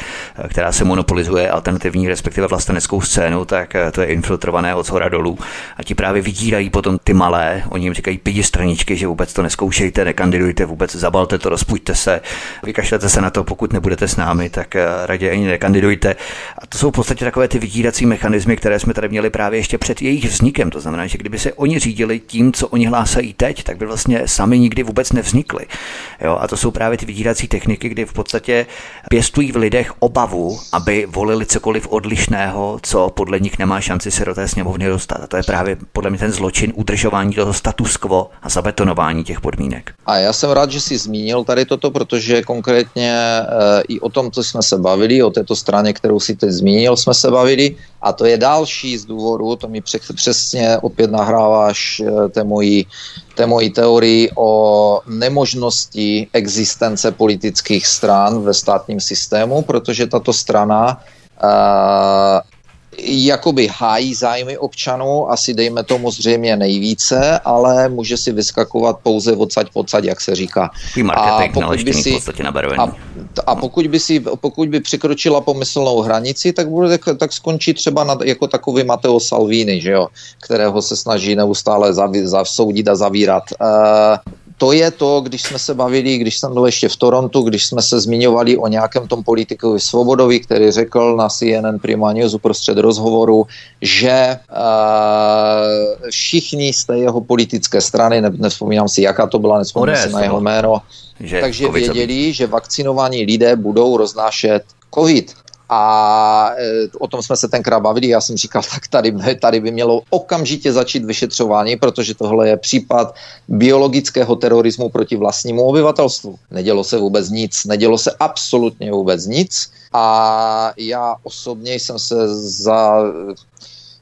která se monopolizuje alternativní, respektive vlasteneckou scénu, tak to je infiltrované od zhora dolů. A ti právě vydírají potom ty malé, oni jim říkají pidi straničky, že vůbec to neskoušejte, nekandidujte, vůbec zabalte to, rozpuďte se, vykašlete se na to, pokud nebudete s námi, tak raději nekandidujte. A to jsou v podstatě takové ty vydírací mechanismy, které jsme tady měli právě ještě před jejich vznikem. To znamená, že kdyby se oni řídili tím, co oni hlásají teď, tak by vlastně sami nikdy vůbec nevznikli. Jo? A to jsou právě ty vydírací techniky, kdy v podstatě pěstují v lidech obavu, aby volili cokoliv odlišného, co podle nich nemá šanci se do té sněmovny dostat. A to je právě podle mě ten zločin udržování toho status quo a zabetonování těch podmínek. A já jsem rád, že jsi zmínil tady toto, protože konkrétně e, i o tom, co jsme se bavili, o této straně, kterou si teď zmínil, jsme se bavili. A to je další z důvodů, to mi přesně opět nahráváš eh, té mojí, té mojí teorii o nemožnosti existence politických stran ve státním systému, protože tato strana uh, jakoby hájí zájmy občanů, asi dejme tomu zřejmě nejvíce, ale může si vyskakovat pouze odsaď podsaď, jak se říká. A pokud by si, a, a pokud by si, pokud by překročila pomyslnou hranici, tak bude tak skončí třeba nad, jako takový Matteo Salvini, že jo, kterého se snaží neustále zaví, zavsoudit a zavírat. Uh, to je to, když jsme se bavili, když jsem byl ještě v Torontu, když jsme se zmiňovali o nějakém tom politikovi Svobodovi, který řekl na CNN Prima News uprostřed rozhovoru, že uh, všichni z té jeho politické strany, ne, nevzpomínám si, jaká to byla, nevzpomínám si na jeho jméno, že takže věděli, že vakcinovaní lidé budou roznášet COVID. A e, o tom jsme se tenkrát bavili, já jsem říkal, tak tady, tady by mělo okamžitě začít vyšetřování, protože tohle je případ biologického terorismu proti vlastnímu obyvatelstvu. Nedělo se vůbec nic, nedělo se absolutně vůbec nic a já osobně jsem se za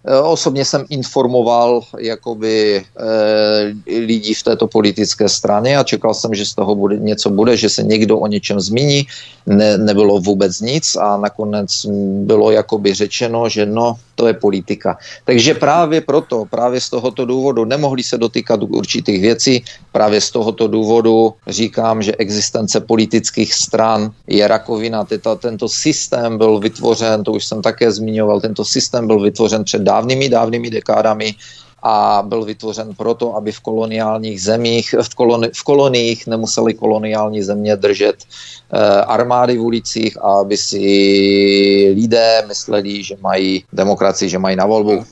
Eh, osobně jsem informoval jakoby e, lidí v této politické straně a čekal jsem, že z toho bude, něco bude, že se někdo o něčem zmíní. Ne, nebylo vůbec nic a nakonec bylo jakoby řečeno, že no, to je politika. Takže právě proto, právě z tohoto důvodu nemohli se dotýkat určitých věcí, právě z tohoto důvodu říkám, že existence politických stran je rakovina. Teta, tento systém byl vytvořen, to už jsem také zmiňoval, tento systém byl vytvořen před dávnými, dávnými dekádami a byl vytvořen proto, aby v koloniálních zemích, v, koloni, v koloniích nemuseli koloniální země držet eh, armády v ulicích a aby si lidé mysleli, že mají demokracii, že mají na volbu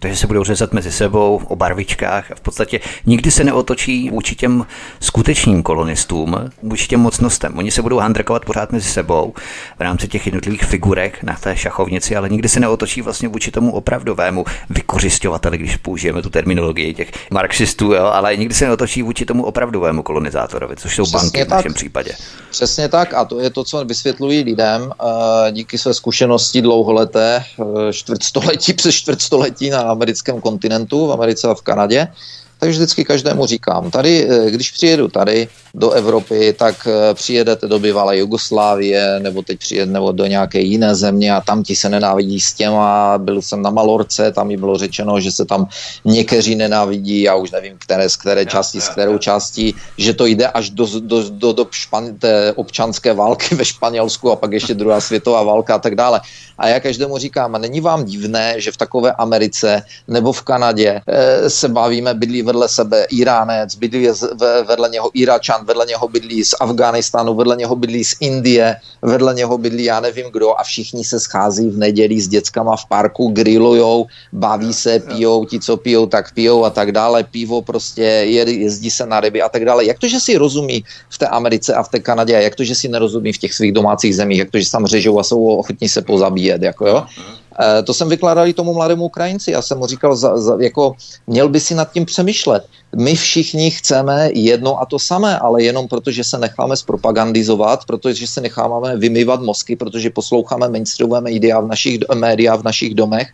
takže se budou řezat mezi sebou o barvičkách a v podstatě nikdy se neotočí vůči těm skutečným kolonistům, vůči těm mocnostem. Oni se budou handrakovat pořád mezi sebou v rámci těch jednotlivých figurek na té šachovnici, ale nikdy se neotočí vlastně vůči tomu opravdovému vykořišťovateli, když použijeme tu terminologii těch marxistů, jo, ale nikdy se neotočí vůči tomu opravdovému kolonizátorovi, což jsou Přesně banky tak. v našem případě. Přesně tak a to je to, co vysvětlují lidem eh, díky své zkušenosti dlouholeté, eh, čtvrtstoletí přes čtvrtstoletí na americkém kontinentu, v Americe a v Kanadě, takže vždycky každému říkám, tady, eh, když přijedu tady do Evropy, tak eh, přijedete do bývalé Jugoslávie, nebo teď přijedete nebo do nějaké jiné země a tam ti se nenávidí s těma. Byl jsem na Malorce, tam mi bylo řečeno, že se tam někteří nenávidí, já už nevím, které, z které části, z kterou části, že to jde až do, do, do, do špan, té občanské války ve Španělsku a pak ještě druhá světová válka a tak dále. A já každému říkám, a není vám divné, že v takové Americe nebo v Kanadě e, se bavíme, bydlí vedle sebe Iránec, bydlí vedle něho Iračan, vedle něho bydlí z Afghánistánu, vedle něho bydlí z Indie, vedle něho bydlí já nevím kdo a všichni se schází v neděli s dětskama v parku, grillujou, baví se, pijou, ti, co pijou, tak pijou a tak dále, pivo prostě, jezdí se na ryby a tak dále. Jak to, že si rozumí v té Americe a v té Kanadě a jak to, že si nerozumí v těch svých domácích zemích, jak to, že tam řežou a jsou ochotní se pozabíjet, jako jo? Eh, to jsem vykládal i tomu mladému Ukrajinci. Já jsem mu říkal, za, za, jako měl by si nad tím přemýšlet. My všichni chceme jedno a to samé, ale jenom proto, že se necháme zpropagandizovat, protože se necháme vymývat mozky, protože posloucháme mainstreamové média v našich, média v našich domech,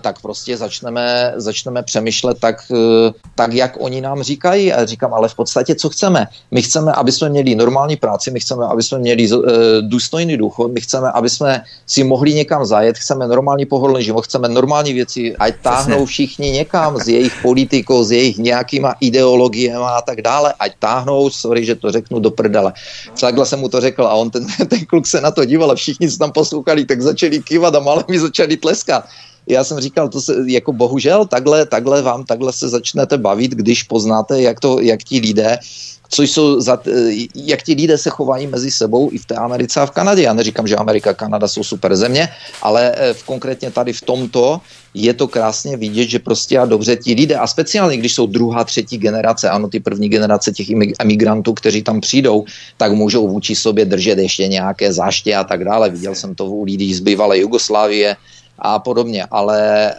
tak prostě začneme, začneme přemýšlet tak, e, tak, jak oni nám říkají. A říkám, ale v podstatě, co chceme? My chceme, aby jsme měli normální práci, my chceme, aby jsme měli e, důstojný důchod, my chceme, aby jsme si mohli někam zajet, chceme normální pohodlný život, chceme normální věci, ať táhnou všichni někam s jejich politikou, s jejich nějakýma ideologiemi a tak dále, ať táhnou, sorry, že to řeknu do prdele. Takhle jsem mu to řekl a on ten, ten kluk se na to díval a všichni se tam poslouchali, tak začali kývat a malé mi začali tleskat já jsem říkal, to se, jako bohužel takhle, takhle vám, takhle se začnete bavit, když poznáte, jak, to, jak ti lidé co jsou za, jak ti lidé se chovají mezi sebou i v té Americe a v Kanadě. Já neříkám, že Amerika a Kanada jsou super země, ale eh, v, konkrétně tady v tomto je to krásně vidět, že prostě a dobře ti lidé, a speciálně když jsou druhá, třetí generace, ano, ty první generace těch emigrantů, kteří tam přijdou, tak můžou vůči sobě držet ještě nějaké záště a tak dále. Viděl jsem to u lidí z bývalé Jugoslávie, a podobně. Ale e,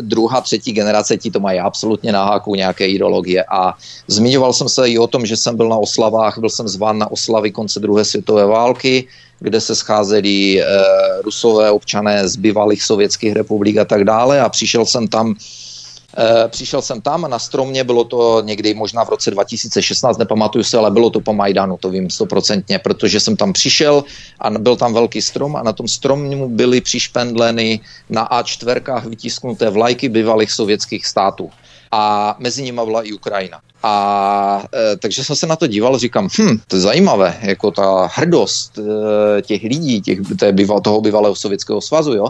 druhá, třetí generace ti to mají absolutně na háku nějaké ideologie. A zmiňoval jsem se i o tom, že jsem byl na oslavách, byl jsem zván na oslavy konce druhé světové války, kde se scházeli e, rusové občané z bývalých sovětských republik a tak dále a přišel jsem tam přišel jsem tam, na stromě bylo to někdy možná v roce 2016, nepamatuju se, ale bylo to po Majdanu, to vím stoprocentně, protože jsem tam přišel a byl tam velký strom a na tom stromu byly přišpendleny na A4 vytisknuté vlajky bývalých sovětských států a mezi nimi byla i Ukrajina. A e, takže jsem se na to díval, říkám, hm, to je zajímavé, jako ta hrdost e, těch lidí, těch, té býval, toho bývalého sovětského svazu, jo,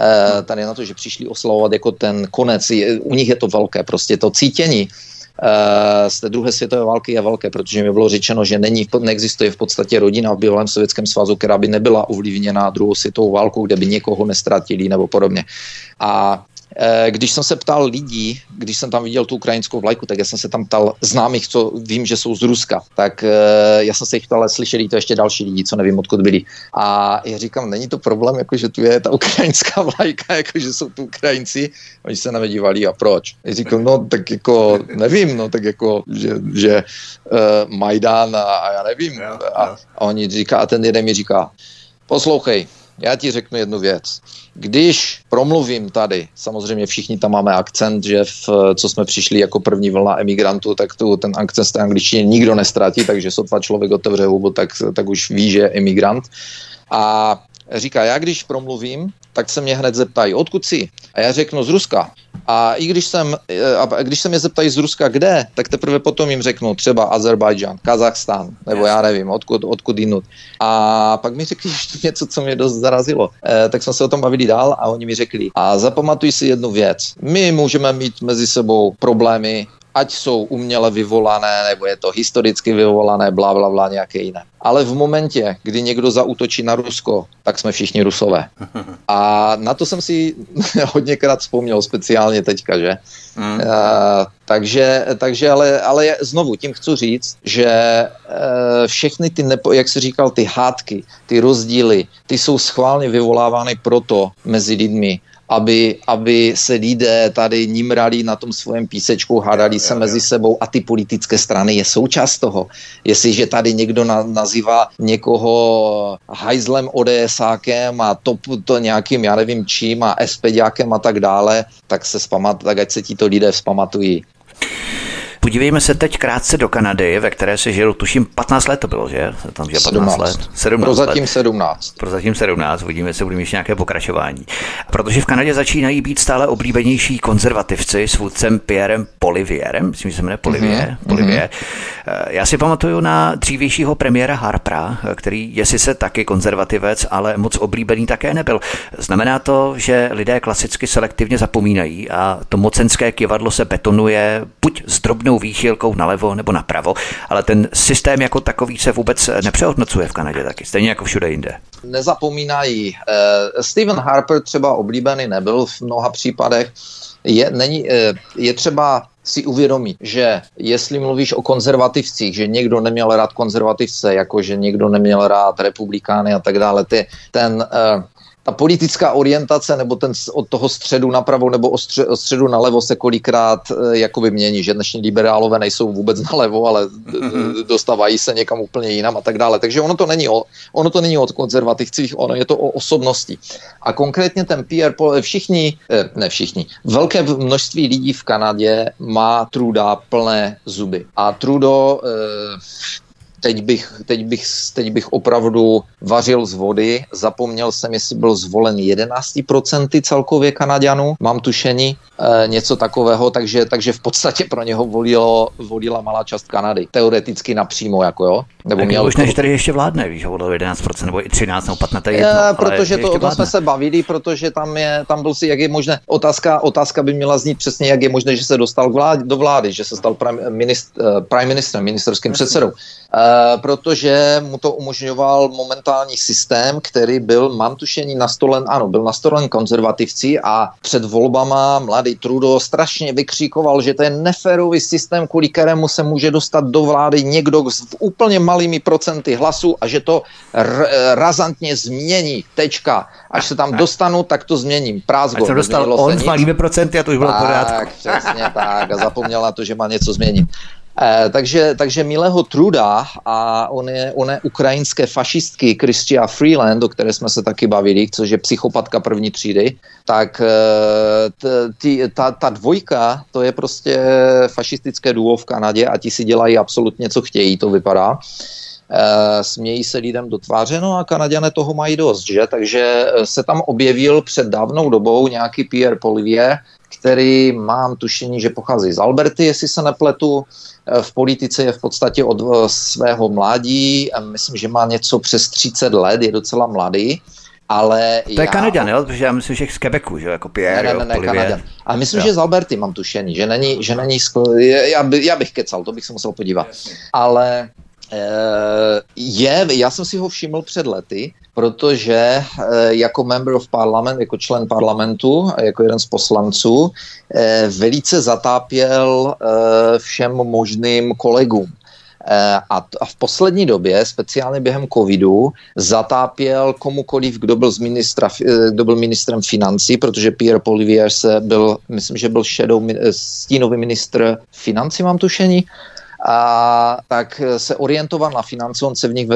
e, tady na to, že přišli oslavovat jako ten konec, je, u nich je to velké, prostě to cítění, e, z té druhé světové války je velké, protože mi bylo řečeno, že není, neexistuje v podstatě rodina v bývalém sovětském svazu, která by nebyla ovlivněna druhou světovou válkou, kde by někoho nestratili nebo podobně. A když jsem se ptal lidí, když jsem tam viděl tu ukrajinskou vlajku, tak já jsem se tam ptal známých, co vím, že jsou z Ruska, tak eh, já jsem se jich ptal, slyšeli to ještě další lidi, co nevím, odkud byli. A já říkám, není to problém, jako že tu je ta ukrajinská vlajka, jako že jsou tu Ukrajinci. Oni se na mě dívali a proč? Já říkám, no tak jako nevím, no tak jako, že, že uh, Majdan a, a já nevím. A, a oni říká, a ten jeden mi říká, poslouchej, já ti řeknu jednu věc. Když promluvím tady, samozřejmě všichni tam máme akcent, že v, co jsme přišli jako první vlna emigrantů, tak tu, ten akcent z té angličtiny nikdo nestratí, takže sotva člověk otevře hubu, tak, tak už ví, že je emigrant. A říká, já když promluvím, tak se mě hned zeptají, odkud jsi? A já řeknu z Ruska. A i když, jsem, e, a když se mě zeptají z Ruska kde, tak teprve potom jim řeknu třeba Azerbajdžán, Kazachstán, nebo já nevím, odkud, odkud jinut. A pak mi řekli ještě něco, co mě dost zarazilo. E, tak jsme se o tom bavili dál a oni mi řekli, a zapamatuj si jednu věc. My můžeme mít mezi sebou problémy, ať jsou uměle vyvolané, nebo je to historicky vyvolané, bla, bla, bla, nějaké jiné. Ale v momentě, kdy někdo zautočí na Rusko, tak jsme všichni Rusové. A na to jsem si hodněkrát vzpomněl, speciálně teďka, že? Mm. Uh, takže, takže ale, ale znovu tím chci říct, že uh, všechny ty, nepo, jak se říkal, ty hádky, ty rozdíly, ty jsou schválně vyvolávány proto mezi lidmi, aby, aby se lidé tady nimrali na tom svém písečku, hádali se mezi sebou a ty politické strany je součást toho. Jestliže tady někdo na, nazývá někoho hajzlem ODSákem a to, to nějakým, já nevím čím a SPďákem a tak dále, tak se spamat, tak ať se títo lidé vzpamatují. Podívejme se teď krátce do Kanady, ve které se žilo, tuším, 15 let to bylo, že? Tam, že 15 17. let. 17 Prozatím let. 17. Prozatím 17, uvidíme, se budeme ještě nějaké pokračování. Protože v Kanadě začínají být stále oblíbenější konzervativci s vůdcem Pierrem Polivierem, myslím, že se jmenuje Polivier. Mm-hmm. Polivier. Mm-hmm. Já si pamatuju na dřívějšího premiéra Harpera, který je sice taky konzervativec, ale moc oblíbený také nebyl. Znamená to, že lidé klasicky selektivně zapomínají a to mocenské kivadlo se betonuje buď s drobnou jednou výchylkou nalevo nebo napravo, ale ten systém jako takový se vůbec nepřehodnocuje v Kanadě taky, stejně jako všude jinde. Nezapomínají. Uh, Stephen Harper třeba oblíbený nebyl v mnoha případech. Je, není, uh, je třeba si uvědomit, že jestli mluvíš o konzervativcích, že někdo neměl rád konzervativce, jako že někdo neměl rád republikány a tak dále, ty, ten ta politická orientace nebo ten od toho středu napravo nebo od středu nalevo se kolikrát jakoby mění, že dnešní liberálové nejsou vůbec nalevo, ale mm-hmm. dostávají se někam úplně jinam a tak dále. Takže ono to není o, ono to není o konzervativcích, ono je to o osobnosti. A konkrétně ten Pierre Paul, všichni, e, ne všichni, velké množství lidí v Kanadě má Truda plné zuby. A Trudo teď bych, teď, bych, teď bych opravdu vařil z vody. Zapomněl jsem, jestli byl zvolen 11% celkově Kanaďanů, mám tušení, e, něco takového, takže, takže v podstatě pro něho volilo, volila malá část Kanady. Teoreticky napřímo, jako jo. Nebo měl možná, že tady ještě vládne, víš, volilo 11% nebo i 13 nebo 15, to je jedno, e, Protože to, o tom jsme se bavili, protože tam, je, tam byl si, jak je možné, otázka, otázka by měla znít přesně, jak je možné, že se dostal vlád, do vlády, že se stal prime, minist, uh, prime ministrem, ministerským předsedou. Eh, protože mu to umožňoval momentální systém, který byl, mám tušení, nastolen, ano, byl nastolen konzervativci a před volbama mladý Trudo strašně vykříkoval, že to je neférový systém, kvůli kterému se může dostat do vlády někdo s úplně malými procenty hlasů a že to r- razantně změní. Tečka. Až se tam dostanu, tak to změním. Prázgo. Ať dostal on s malými procenty a to už bylo tak, pořádku. přesně tak. A zapomněl na to, že má něco změnit. Eh, takže, takže milého Truda a je one ukrajinské fašistky Christia Freeland, o které jsme se taky bavili, což je psychopatka první třídy, tak eh, t, t, ta, ta dvojka, to je prostě fašistické duo v Kanadě a ti si dělají absolutně, co chtějí, to vypadá. E, smějí se lidem do tváře, no a Kanaděné toho mají dost, že? Takže se tam objevil před dávnou dobou nějaký Pierre Polivier, který mám tušení, že pochází z Alberty, jestli se nepletu, Eh, v politice je v podstatě od eh, svého mládí, myslím, že má něco přes 30 let, je docela mladý. Ale to je já... Kanaděn, jo? Protože já myslím, že z Quebecu, že jako Pierre, ne, ne, ne, ne A myslím, jo. že z Alberty mám tušení, že není, že není skl... já, by, já bych kecal, to bych se musel podívat. Ale eh, je, já jsem si ho všiml před lety, protože eh, jako member of parliament, jako člen parlamentu, jako jeden z poslanců, eh, velice zatápěl eh, všem možným kolegům. A, v poslední době, speciálně během covidu, zatápěl komukoliv, kdo byl, z ministra, kdo byl ministrem financí, protože Pierre Polivier se byl, myslím, že byl shadow, stínový ministr financí, mám tušení, a tak se orientoval na finance, on se v nich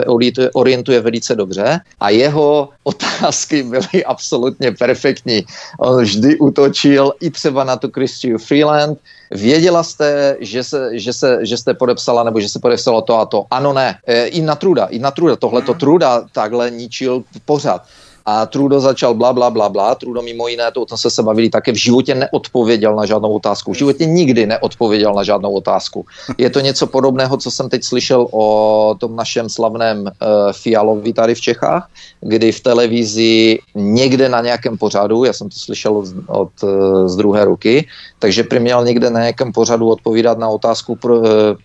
orientuje, velice dobře a jeho otázky byly absolutně perfektní. On vždy utočil i třeba na tu Christian Freeland, Věděla jste, že, se, že, se, že jste podepsala nebo že se podepsalo to a to? Ano, ne. E, I na Truda, i na Truda. Tohle to Truda takhle ničil pořád. A Trudo začal bla, bla, bla, bla. Trudo mimo jiné, to o tom se se bavili také, v životě neodpověděl na žádnou otázku. V životě nikdy neodpověděl na žádnou otázku. Je to něco podobného, co jsem teď slyšel o tom našem slavném uh, Fialovi tady v Čechách, kdy v televizi někde na nějakém pořadu, já jsem to slyšel od, od uh, z druhé ruky, takže měl někde na nějakém pořadu odpovídat na otázku pro, uh, Eh,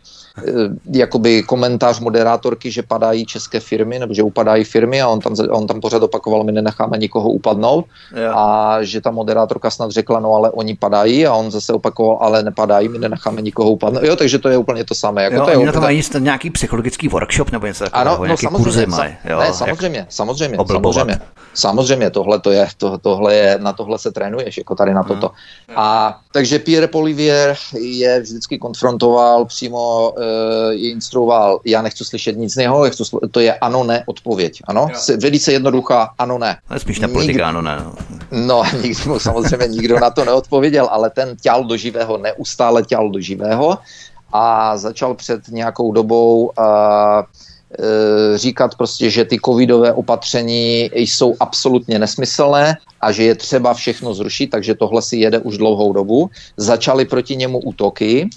jakoby komentář moderátorky, že padají české firmy, nebo že upadají firmy a on tam, on tam pořád opakoval, my nenecháme nikoho upadnout jo. a že ta moderátorka snad řekla, no ale oni padají a on zase opakoval, ale nepadají, my nenecháme nikoho upadnout. Jo, takže to je úplně to samé. Jako jo, to je úplně... to mají nějaký psychologický workshop nebo něco takového, ano, no, samozřejmě, kurzy mají. Jo, ne, samozřejmě, samozřejmě, samozřejmě, samozřejmě, tohle to je, to, tohle je, na tohle se trénuješ, jako tady na toto. Hmm. A takže Pierre Polivier je vždycky konfrontoval přímo je instruoval, já nechci slyšet nic z něho, chci to je ano, ne, odpověď. Ano, jo. velice jednoduchá, ano, ne. Ale spíš na politika, ano, ne. No, no nikdy mu samozřejmě nikdo na to neodpověděl, ale ten těl do živého neustále těl do živého a začal před nějakou dobou uh, říkat prostě, že ty covidové opatření jsou absolutně nesmyslné a že je třeba všechno zrušit, takže tohle si jede už dlouhou dobu. Začaly proti němu útoky,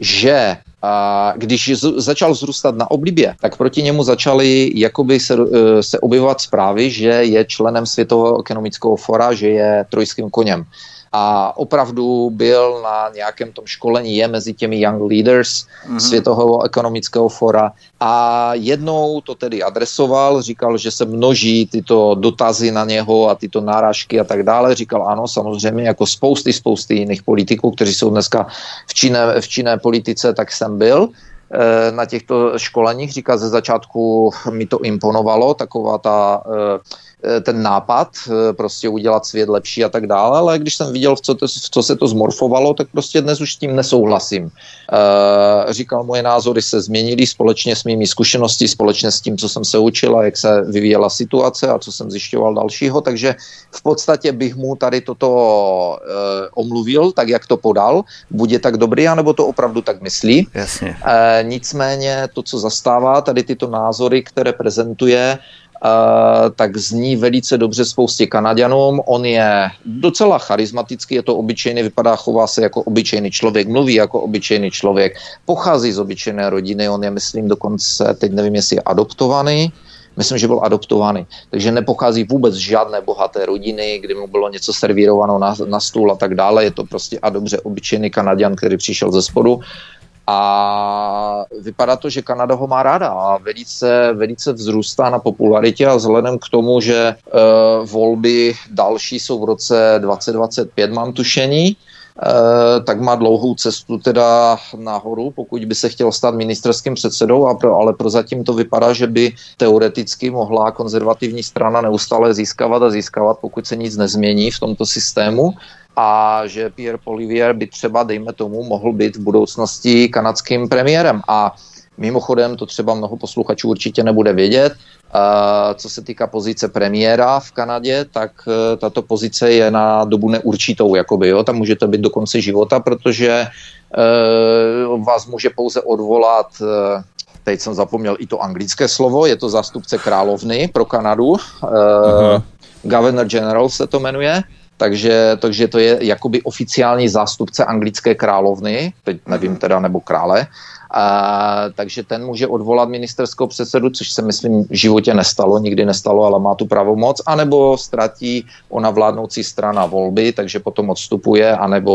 že a když začal zrůstat na oblibě, tak proti němu začaly jakoby se, e, se objevovat zprávy, že je členem Světového ekonomického fora, že je trojským koněm a opravdu byl na nějakém tom školení, je mezi těmi young leaders mm-hmm. Světového ekonomického fora a jednou to tedy adresoval, říkal, že se množí tyto dotazy na něho a tyto náražky a tak dále. Říkal ano, samozřejmě, jako spousty, spousty jiných politiků, kteří jsou dneska v činné, v činné politice, tak jsem byl eh, na těchto školeních. Říká, ze začátku mi to imponovalo, taková ta Eh, ten nápad eh, prostě udělat svět lepší a tak dále, ale když jsem viděl, v co, to, v co se to zmorfovalo, tak prostě dnes už s tím nesouhlasím. E, říkal, moje názory se změnily společně s mými zkušenosti, společně s tím, co jsem se učil a jak se vyvíjela situace a co jsem zjišťoval dalšího, takže v podstatě bych mu tady toto e, omluvil, tak jak to podal, bude tak dobrý, anebo to opravdu tak myslí. Jasně. E, nicméně to, co zastává, tady tyto názory, které prezentuje, tak zní velice dobře spoustě Kanaďanům. On je docela charismatický, je to obyčejný, vypadá, chová se jako obyčejný člověk, mluví jako obyčejný člověk, pochází z obyčejné rodiny, on je, myslím, dokonce, teď nevím, jestli je adoptovaný, myslím, že byl adoptovaný, takže nepochází vůbec z žádné bohaté rodiny, kdy mu bylo něco servírováno na, na stůl a tak dále, je to prostě a dobře obyčejný Kanaďan, který přišel ze spodu a vypadá to, že Kanada ho má ráda a velice, velice vzrůstá na popularitě a vzhledem k tomu, že uh, volby další jsou v roce 2025, mám tušení, Uh, tak má dlouhou cestu teda nahoru, pokud by se chtěl stát ministerským předsedou, a pro, ale prozatím to vypadá, že by teoreticky mohla konzervativní strana neustále získávat a získávat, pokud se nic nezmění v tomto systému a že Pierre Polivier by třeba, dejme tomu, mohl být v budoucnosti kanadským premiérem. A mimochodem, to třeba mnoho posluchačů určitě nebude vědět, co se týká pozice premiéra v Kanadě, tak e, tato pozice je na dobu neurčitou, jakoby, jo? tam můžete být do konce života, protože e, vás může pouze odvolat teď jsem zapomněl i to anglické slovo, je to zástupce královny pro Kanadu, uh-huh. Governor General se to jmenuje, takže, takže to je jakoby oficiální zástupce anglické královny, teď nevím teda, nebo krále, A, takže ten může odvolat ministerského předsedu, což se myslím v životě nestalo, nikdy nestalo, ale má tu pravomoc, anebo ztratí ona vládnoucí strana volby, takže potom odstupuje, anebo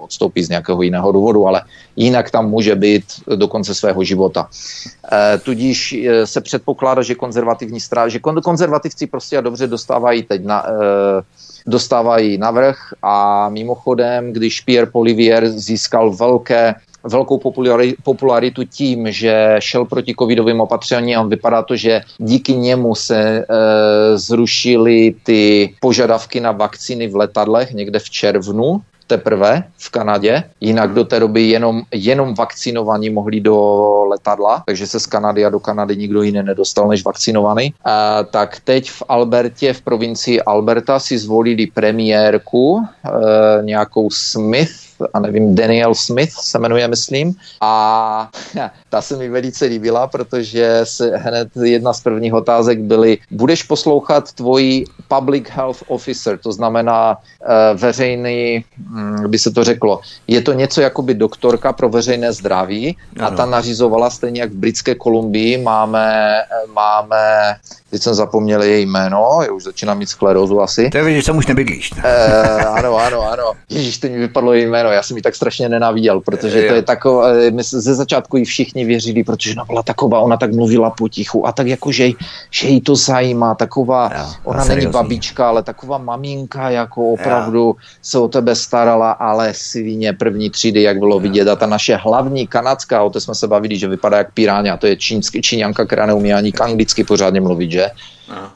odstoupí z nějakého jiného důvodu, ale jinak tam může být do konce svého života. E, tudíž e, se předpokládá, že konzervativní strana, že konzervativci prostě a dobře dostávají teď na, e, dostávají navrh a mimochodem, když Pierre Polivier získal velké velkou popularitu tím, že šel proti covidovým opatřením a vypadá to, že díky němu se e, zrušily ty požadavky na vakcíny v letadlech někde v červnu teprve v Kanadě, jinak do té doby jenom, jenom vakcinovaní mohli do letadla, takže se z Kanady a do Kanady nikdo jiný nedostal než vakcinovaný. A, tak teď v Albertě, v provincii Alberta si zvolili premiérku, e, nějakou Smith, a nevím, Daniel Smith se jmenuje, myslím. A ta se mi velice líbila, protože se hned jedna z prvních otázek byly, budeš poslouchat tvoji public health officer, to znamená uh, veřejný, hm, by se to řeklo, je to něco jako by doktorka pro veřejné zdraví? A ta nařizovala stejně jak v britské Kolumbii máme, máme Teď jsem zapomněl její jméno, já už začínám mít sklerózu asi. To je, že jsem už nebydlíš. E, ano, ano, ano. Ježíš, to mi vypadlo její jméno, já jsem ji tak strašně nenáviděl, protože to je takové, my ze začátku ji všichni věřili, protože ona byla taková, ona tak mluvila potichu a tak jako, že, že jí to zajímá, taková, jo, ona není babička, ale taková maminka, jako opravdu jo. se o tebe starala, ale svině první třídy, jak bylo jo. vidět. A ta naše hlavní kanadská, o té jsme se bavili, že vypadá jak piráňa, to je čínský, číňanka, která neumí ani anglicky pořádně mluvit, že?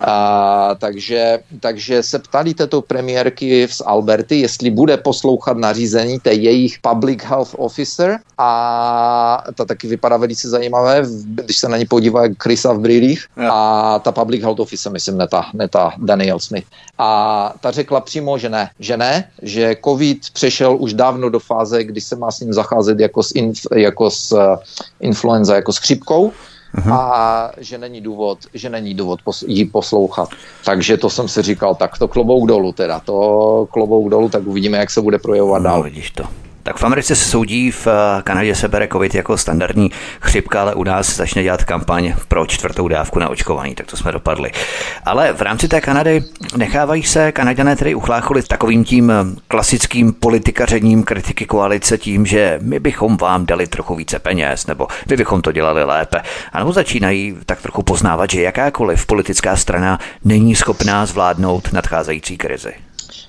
A, takže, takže se ptali této premiérky z Alberty, jestli bude poslouchat nařízení té jejich public health officer. A ta taky vypadá velice zajímavé, když se na ní podívá Chrisa v brýlích a ta public health officer, myslím, ne ta, ne ta Daniel Smith. A ta řekla přímo, že ne, že ne, že covid přešel už dávno do fáze, kdy se má s ním zacházet jako s, inf, jako s uh, influenza, jako s chřipkou uh-huh. a že není důvod, že není důvod pos, jí poslouchat. Takže to jsem si říkal, tak to klobouk dolů teda, to klobouk dolů, tak uvidíme, jak se bude projevovat no, dál. Vidíš to. Tak v Americe se soudí, v eh, Kanadě se bere COVID jako standardní chřipka, ale u nás začne dělat kampaň pro čtvrtou dávku na očkování, tak to jsme dopadli. Ale v rámci té Kanady nechávají se Kanaděné tedy uchlácholit takovým tím eh, klasickým politikařením kritiky koalice tím, že my bychom vám dali trochu více peněz, nebo my bychom to dělali lépe. A nebo začínají tak trochu poznávat, že jakákoliv politická strana není schopná zvládnout nadcházející krizi.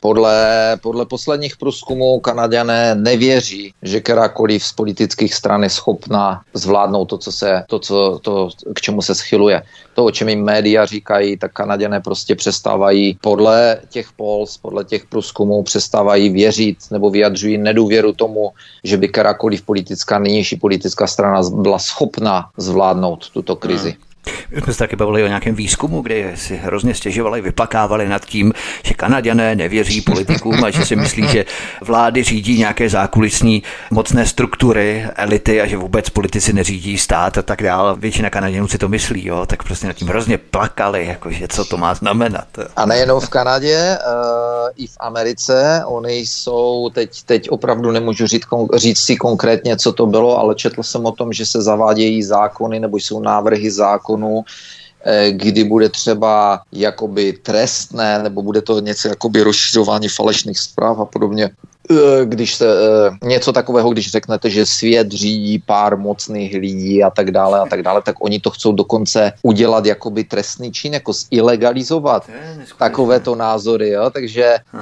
Podle, podle posledních průzkumů Kanaděné nevěří, že kterákoliv z politických stran je schopná zvládnout to, co se, to, co, to, k čemu se schyluje. To, o čem jim média říkají, tak Kanaděné prostě přestávají podle těch pols, podle těch průzkumů přestávají věřit nebo vyjadřují nedůvěru tomu, že by kterákoliv politická, nynější politická strana byla schopna zvládnout tuto krizi. Hmm. My jsme se taky bavili o nějakém výzkumu, kde si hrozně stěžovali, vyplakávali nad tím, že Kanaděné nevěří politikům a že si myslí, že vlády řídí nějaké zákulisní mocné struktury, elity a že vůbec politici neřídí stát a tak dále. Většina Kanaděnů si to myslí, jo, tak prostě nad tím hrozně plakali, jakože co to má znamenat. A nejenom v Kanadě, uh, i v Americe, oni jsou, teď, teď opravdu nemůžu říct, říct si konkrétně, co to bylo, ale četl jsem o tom, že se zavádějí zákony nebo jsou návrhy zákonů zákonu, eh, kdy bude třeba jakoby trestné, nebo bude to něco jakoby rozšiřování falešných zpráv a podobně. Eh, když se eh, něco takového, když řeknete, že svět řídí pár mocných lidí a tak dále a tak dále, tak oni to chcou dokonce udělat jakoby trestný čin, jako zilegalizovat takovéto názory, jo? takže uh,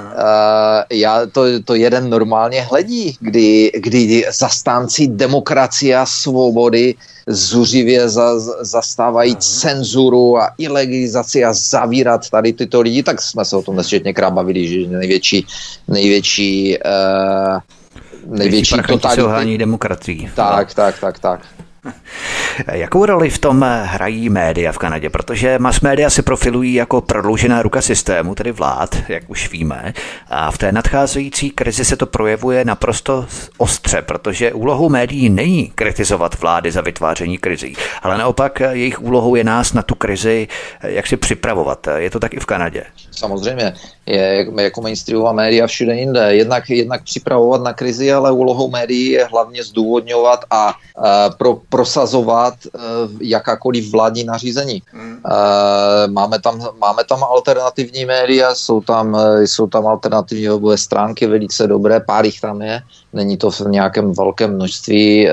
já to, to jeden normálně hledí, kdy, kdy zastánci demokracie a svobody zuřivě za, zastávají cenzuru a ilegalizaci a zavírat tady tyto lidi, tak jsme se o tom nesčetně krát bavili, že největší, největší uh, největší totalitní demokracií. Tak, tak, tak, tak. Jakou roli v tom hrají média v Kanadě? Protože mass média se profilují jako prodloužená ruka systému, tedy vlád, jak už víme. A v té nadcházející krizi se to projevuje naprosto ostře, protože úlohou médií není kritizovat vlády za vytváření krizí, ale naopak jejich úlohou je nás na tu krizi jak si připravovat. Je to tak i v Kanadě? Samozřejmě. je jako mainstreamová média všude jinde. Jednak, jednak připravovat na krizi, ale úlohou médií je hlavně zdůvodňovat a uh, pro, prosazovat uh, jakákoliv vládní nařízení. Uh, máme, tam, máme tam alternativní média, jsou tam, uh, jsou tam alternativní webové stránky velice dobré, pár jich tam je, není to v nějakém velkém množství,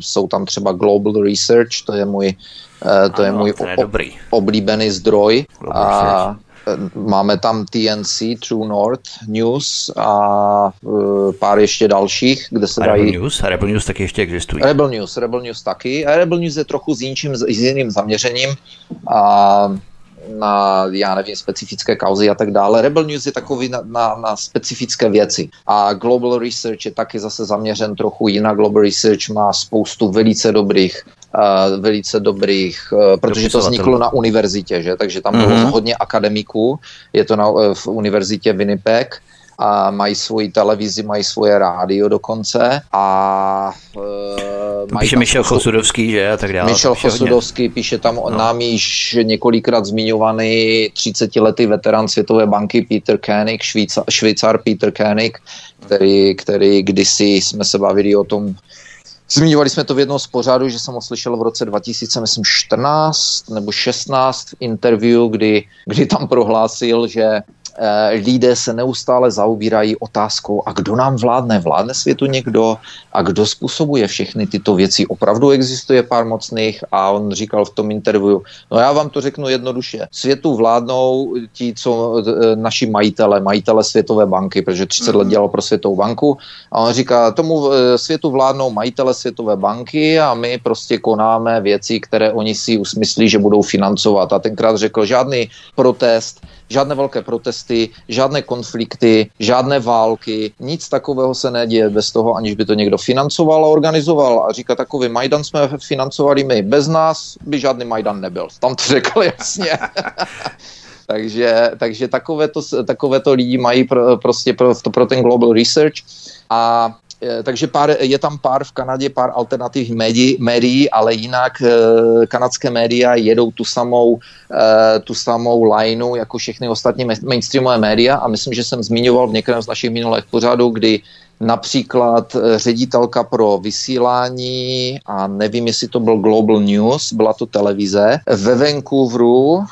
jsou tam třeba Global Research, to je můj to ano, je můj je dobrý. oblíbený zdroj. Global a Research Máme tam TNC, True North News a uh, pár ještě dalších, kde se a dají... Rebel News? A Rebel News taky ještě existují. Rebel News, Rebel News taky. A Rebel News je trochu s, jinčím, s jiným zaměřením a na, já nevím, specifické kauzy a tak dále. Rebel News je takový na, na, na specifické věci. A Global Research je taky zase zaměřen trochu jinak. Global Research má spoustu velice dobrých uh, velice dobrých, uh, protože to vzniklo na univerzitě, že? takže tam bylo mm-hmm. hodně akademiků, je to na, uh, v univerzitě Winnipeg a mají svoji televizi, mají svoje rádio dokonce a uh, mají píše Michal Chosudovský, že a tak dále. Michal Chosudovský píše tam no. nám již několikrát zmiňovaný 30 letý veterán Světové banky Peter Koenig, Švýcar, Švýcar Peter Koenig, který, který kdysi jsme se bavili o tom, Zmiňovali jsme to v jednom z pořádů, že jsem ho slyšel v roce 2014 nebo 16 v interview, kdy, kdy tam prohlásil, že lidé se neustále zaobírají otázkou, a kdo nám vládne? Vládne světu někdo? A kdo způsobuje všechny tyto věci? Opravdu existuje pár mocných? A on říkal v tom interview, no já vám to řeknu jednoduše. Světu vládnou ti, co eh, naši majitele, majitele Světové banky, protože 30 let mhm. dělal pro Světovou banku. A on říká, tomu eh, světu vládnou majitele Světové banky a my prostě konáme věci, které oni si usmyslí, že budou financovat. A tenkrát řekl, žádný protest, žádné velké protesty, žádné konflikty, žádné války, nic takového se neděje bez toho, aniž by to někdo financoval a organizoval. A říká takový Majdan jsme financovali my, bez nás by žádný Majdan nebyl. Tam to řekl jasně. takže, takže takovéto, takovéto lidi mají pro, prostě pro, pro ten global research a takže pár, je tam pár v Kanadě, pár alternativních médií, médií, ale jinak eh, kanadské média jedou tu samou, eh, tu samou lineu jako všechny ostatní mainstreamové média a myslím, že jsem zmiňoval v některém z našich minulých pořadů, kdy například ředitelka pro vysílání a nevím, jestli to byl Global News, byla to televize, ve Vancouveru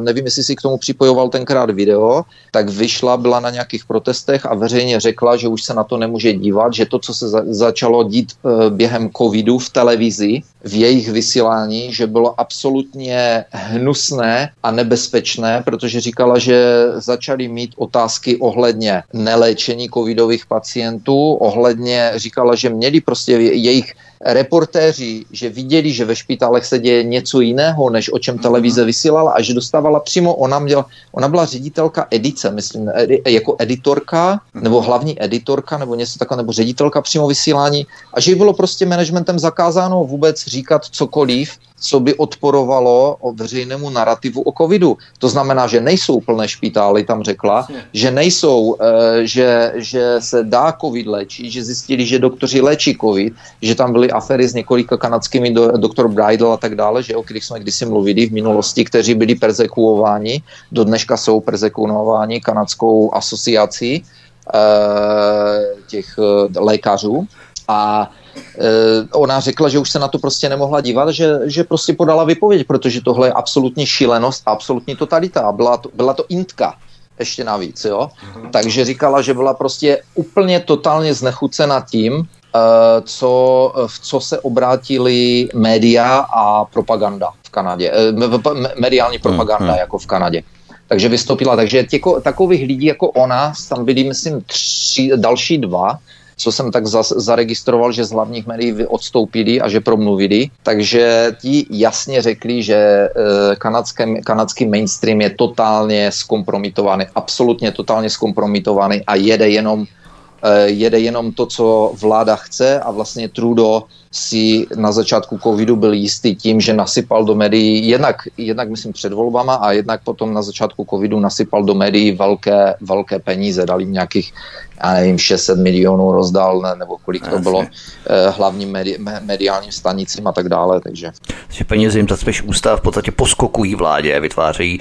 nevím, jestli si k tomu připojoval tenkrát video, tak vyšla, byla na nějakých protestech a veřejně řekla, že už se na to nemůže dívat, že to, co se za, začalo dít e, během covidu v televizi, v jejich vysílání, že bylo absolutně hnusné a nebezpečné, protože říkala, že začali mít otázky ohledně neléčení covidových pacientů, ohledně, říkala, že měli prostě jejich reportéři, že viděli, že ve špitálech se děje něco jiného, než o čem televize mhm. vysílala a že dostávala přímo, ona, měla, ona byla ředitelka edice, myslím, edi, jako editorka, nebo hlavní editorka, nebo něco takového, nebo ředitelka přímo vysílání a že jí bylo prostě managementem zakázáno vůbec říkat cokoliv, co by odporovalo o veřejnému narrativu o covidu. To znamená, že nejsou plné špitály, tam řekla, že nejsou, eh, že, že se dá covid léčit, že zjistili, že doktoři léčí covid, že tam byly afery s několika kanadskými, do, doktor Bridle a tak dále, že o kterých jsme kdysi mluvili v minulosti, kteří byli persekuováni, do dneška jsou persekuováni kanadskou asociací eh, těch eh, lékařů. A ona řekla, že už se na to prostě nemohla dívat, že, že prostě podala vypověď, protože tohle je absolutní šílenost, absolutní totalita. Byla to, byla to intka ještě navíc, jo. Mhm. Takže říkala, že byla prostě úplně totálně znechucena tím, eh, co, v co se obrátili média a propaganda v Kanadě. Eh, mediální propaganda hmm. jako v Kanadě. Takže vystoupila. Takže těko, takových lidí jako ona, tam byli, myslím, tři, další dva, co jsem tak zas, zaregistroval, že z hlavních médií odstoupili a že promluvili. Takže ti jasně řekli, že e, kanadské, kanadský mainstream je totálně zkompromitovaný, absolutně totálně zkompromitovaný a jede jenom jede jenom to, co vláda chce a vlastně Trudeau si na začátku covidu byl jistý tím, že nasypal do médií, jednak, jednak myslím před volbama a jednak potom na začátku covidu nasypal do médií velké, velké peníze, dal jim nějakých, já nevím, 600 milionů rozdal, ne, nebo kolik to bylo eh, hlavním medi, mediálním stanicím a tak dále, takže. Že peníze jim tak spíš ústav v podstatě poskokují vládě, vytvářejí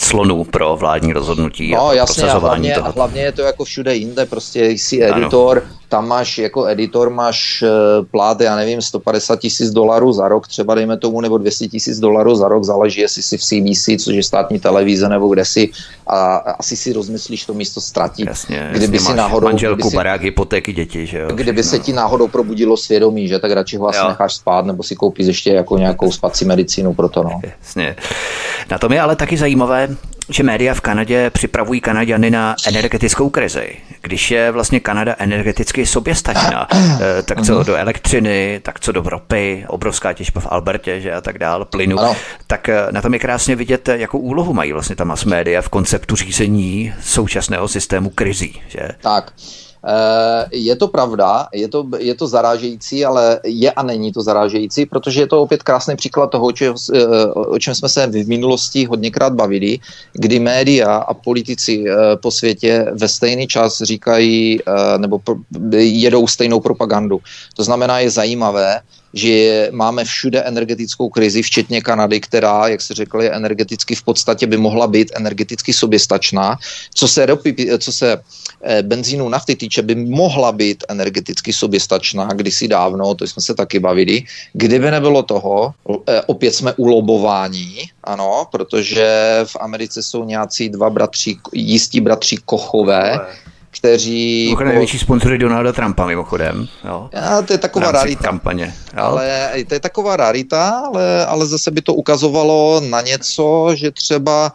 slonů pro vládní rozhodnutí no, a jasně, a hlavně, toho. hlavně je to jako všude jinde, prostě jsi editor, ano. Tam máš jako editor, máš uh, plát, já nevím, 150 tisíc dolarů za rok, třeba dejme tomu, nebo 200 tisíc dolarů za rok, záleží, jestli jsi v CBC, což je státní televize, nebo kde si, a asi si rozmyslíš to místo ztratit. Jasně, kdyby si náhodou, manželku, kdyby si, barák, hypotéky, děti, že jo? Kdyby se ti náhodou probudilo svědomí, že tak radši ho asi jo. necháš spát, nebo si koupíš ještě jako nějakou spací medicínu pro to, no. Jasně. Na tom je ale taky zajímavé, že média v Kanadě připravují Kanaďany na energetickou krizi. Když je vlastně Kanada energeticky soběstačná, eh, tak co do elektřiny, tak co do ropy, obrovská těžba v Albertě že a tak dále, plynu, ano. tak eh, na tom je krásně vidět, jakou úlohu mají vlastně ta mass média v konceptu řízení současného systému krizí. Že? Tak. Eh, je to pravda, je to, je to zarážející, ale je a není to zarážející, protože je to opět krásný příklad toho, či, eh, o čem jsme se v minulosti hodněkrát bavili, kdy média a politici eh, po světě ve stejný čas říkají nebo jedou stejnou propagandu. To znamená, je zajímavé, že máme všude energetickou krizi, včetně Kanady, která, jak se řekl, je energeticky v podstatě by mohla být energeticky soběstačná. Co se, ropy, co se eh, benzínu nafty týče, by mohla být energeticky soběstačná kdysi dávno, to jsme se taky bavili. Kdyby nebylo toho, eh, opět jsme ulobování, ano, protože v Americe jsou nějací dva bratři, jistí bratři Kochové, kteří... Mimochodem největší sponzory Donalda Trumpa mimochodem. Jo. Já, to je taková rarita. Kampaně. Jo. Ale to je taková rarita, ale, ale zase by to ukazovalo na něco, že třeba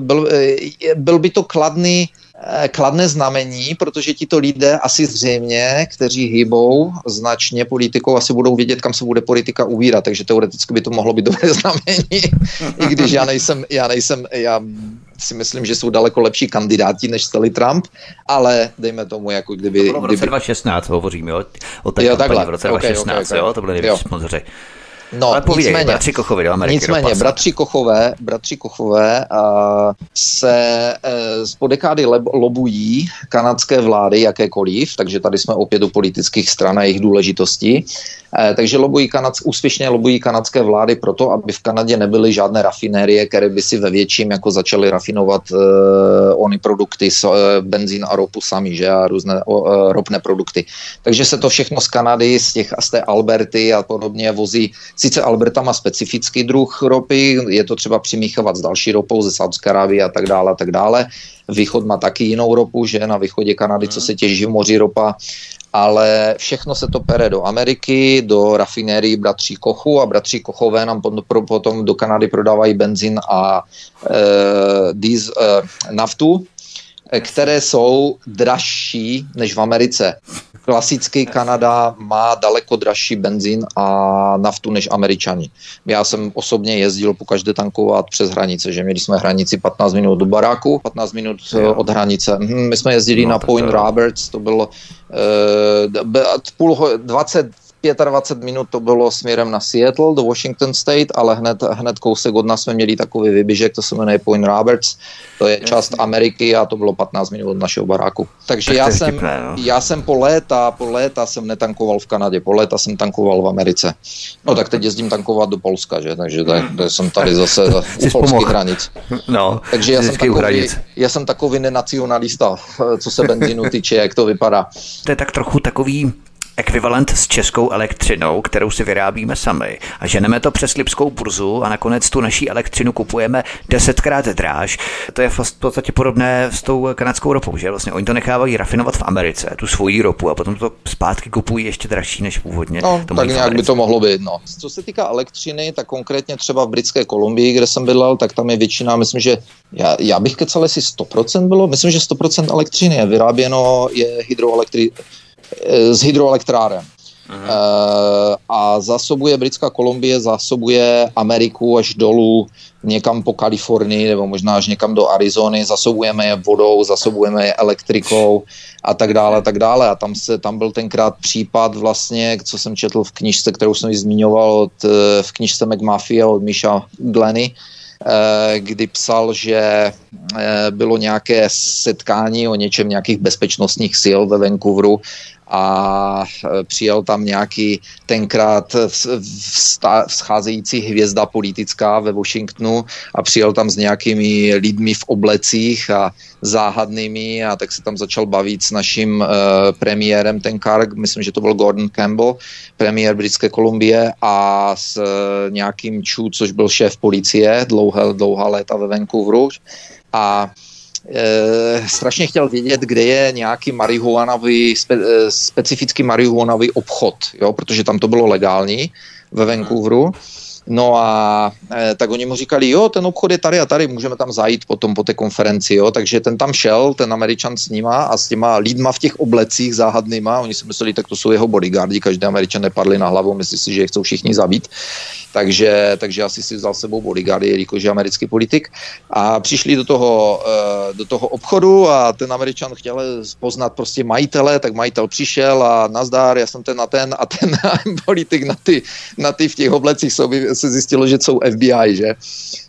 byl, eh, byl by to kladný eh, kladné znamení, protože tito lidé asi zřejmě, kteří hýbou značně politikou, asi budou vědět, kam se bude politika uvírat, takže teoreticky by to mohlo být dobré znamení, i když já nejsem, já nejsem, já si myslím, že jsou daleko lepší kandidáti než celý Trump, ale dejme tomu, jako kdyby... To bylo v roce kdyby... 2016, hovoříme o, o té jo, takhle. v roce okay, 2016, okay, okay. jo, to byly největší sponzoři. No, Ale povídej, nicméně, bratři Kochové do Ameriky. Nicméně, do bratři Kochové, bratři Kochové uh, se uh, z podekády lobují kanadské vlády jakékoliv, takže tady jsme opět u politických stran a jejich důležitosti. Uh, takže lobují kanadsk, úspěšně lobují kanadské vlády proto, aby v Kanadě nebyly žádné rafinérie, které by si ve větším jako začaly rafinovat uh, ony produkty, uh, benzín a ropu sami, že a různé uh, ropné produkty. Takže se to všechno z Kanady, z těch z té Alberty a podobně vozí Sice Alberta má specifický druh ropy, je to třeba přimíchávat s další ropou ze Saudské Arábie a tak dále a tak dále. Východ má taky jinou ropu, že na východě Kanady, co se těží v moři ropa, ale všechno se to pere do Ameriky, do rafinérií bratří Kochu a bratří Kochové nám potom do Kanady prodávají benzín a e, diz, e, naftu, které jsou dražší než v Americe. Klasický Kanada má daleko dražší benzín a naftu než Američani. Já jsem osobně jezdil po každé tankovat přes hranice, že měli jsme hranici 15 minut do baráku, 15 minut jo. od hranice. Hm, my jsme jezdili no, na Point to... Roberts, to bylo uh, půl, 20 25 minut to bylo směrem na Seattle do Washington State, ale hned, hned kousek od nás jsme měli takový vyběžek, to se jmenuje Point Roberts, to je část Ameriky a to bylo 15 minut od našeho baráku. Takže já jsem, vtipné, no. já jsem po léta, po léta jsem netankoval v Kanadě, po léta jsem tankoval v Americe. No tak teď jezdím tankovat do Polska, že? takže tak, jsem tady zase u polských hranic. No, takže já jsem, takový, já jsem takový nenacionalista, co se benzínu týče, jak to vypadá. To je tak trochu takový ekvivalent s českou elektřinou, kterou si vyrábíme sami a ženeme to přes Lipskou burzu a nakonec tu naší elektřinu kupujeme desetkrát dráž. To je v podstatě podobné s tou kanadskou ropou, že vlastně oni to nechávají rafinovat v Americe, tu svoji ropu a potom to zpátky kupují ještě dražší než původně. No, to tak nějak by to mohlo být. No. Co se týká elektřiny, tak konkrétně třeba v britské Kolumbii, kde jsem bydlel, tak tam je většina, myslím, že já, já bych kecal, jestli 100% bylo, myslím, že 100% elektřiny je vyráběno, je hydroelektri z hydroelektráren. Aha. Eh, a zásobuje Britská Kolumbie, zásobuje Ameriku až dolů někam po Kalifornii nebo možná až někam do Arizony, zasobujeme je vodou, zasobujeme je elektrikou a tak dále, tak dále. A tam, se, tam byl tenkrát případ vlastně, co jsem četl v knižce, kterou jsem ji zmiňoval od, eh, v knižce McMafia od Misha Glenny, kdy psal, že bylo nějaké setkání o něčem, nějakých bezpečnostních sil ve Vancouveru a e, přijel tam nějaký tenkrát vzcházející hvězda politická ve Washingtonu a přijel tam s nějakými lidmi v oblecích a záhadnými a tak se tam začal bavit s naším uh, premiérem tenkrát, myslím, že to byl Gordon Campbell, premiér Britské Kolumbie a s uh, nějakým Chu, což byl šéf policie dlouhá, dlouhá léta ve Vancouveru a e, strašně chtěl vědět, kde je nějaký marihuanový, spe, e, specifický marihuanový obchod, jo, protože tam to bylo legální ve Vancouveru. No a e, tak oni mu říkali, jo, ten obchod je tady a tady, můžeme tam zajít potom po té konferenci, jo, takže ten tam šel, ten američan s nima a s těma lidma v těch oblecích záhadnýma, oni si mysleli, tak to jsou jeho bodyguardi, každý američan nepadli na hlavu, myslí si, že je chcou všichni zabít, takže, takže asi si vzal sebou bodyguardy, jelikož je americký politik. A přišli do toho, e, do toho obchodu a ten američan chtěl poznat prostě majitele, tak majitel přišel a nazdár, já jsem ten na ten a ten politik na ty, na ty v těch oblecích jsou se zjistilo, že jsou FBI, že?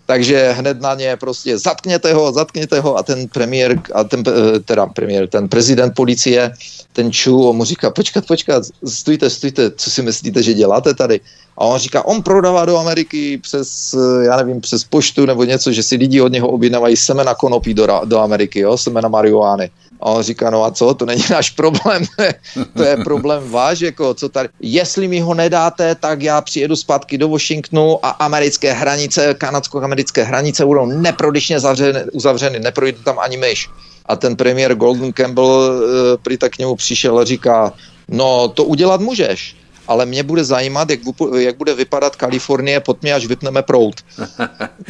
Takže hned na ně prostě zatkněte ho, zatkněte ho a ten premiér, a ten, eh, teda premiér, ten prezident policie, ten Chu, on mu říká, počkat, počkat, stůjte, stůjte, co si myslíte, že děláte tady? A on říká, on prodává do Ameriky přes, eh, já nevím, přes poštu nebo něco, že si lidi od něho objednávají semena konopí do, do Ameriky, jo, semena marihuány. A on říká, no a co, to není náš problém, to je problém váš, jako co tady. Jestli mi ho nedáte, tak já přijedu zpátky do Washingtonu a americké hranice, kanadsko-americké hranice budou neprodyšně zavřeny, uzavřeny, neprojde tam ani myš. A ten premiér Golden Campbell uh, prý tak k němu přišel a říká, no to udělat můžeš, ale mě bude zajímat, jak, jak bude vypadat Kalifornie pod mě, až vypneme prout.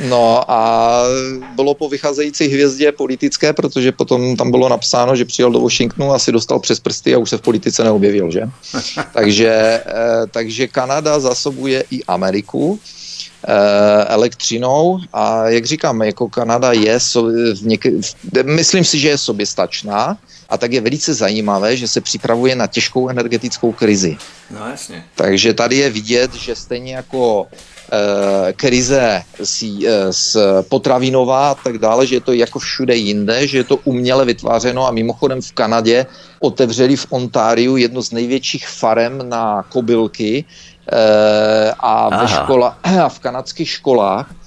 No a bylo po vycházející hvězdě politické, protože potom tam bylo napsáno, že přijel do Washingtonu a si dostal přes prsty a už se v politice neobjevil, že? takže, eh, takže Kanada zasobuje i Ameriku eh, elektřinou a jak říkám, jako Kanada je, v něk- myslím si, že je soběstačná, a tak je velice zajímavé, že se připravuje na těžkou energetickou krizi. No jasně. Takže tady je vidět, že stejně jako e, krize s, e, s potravinová a tak dále, že je to jako všude jinde, že je to uměle vytvářeno a mimochodem v Kanadě otevřeli v Ontáriu jednu z největších farem na kobylky e, a, ve škola, a v kanadských školách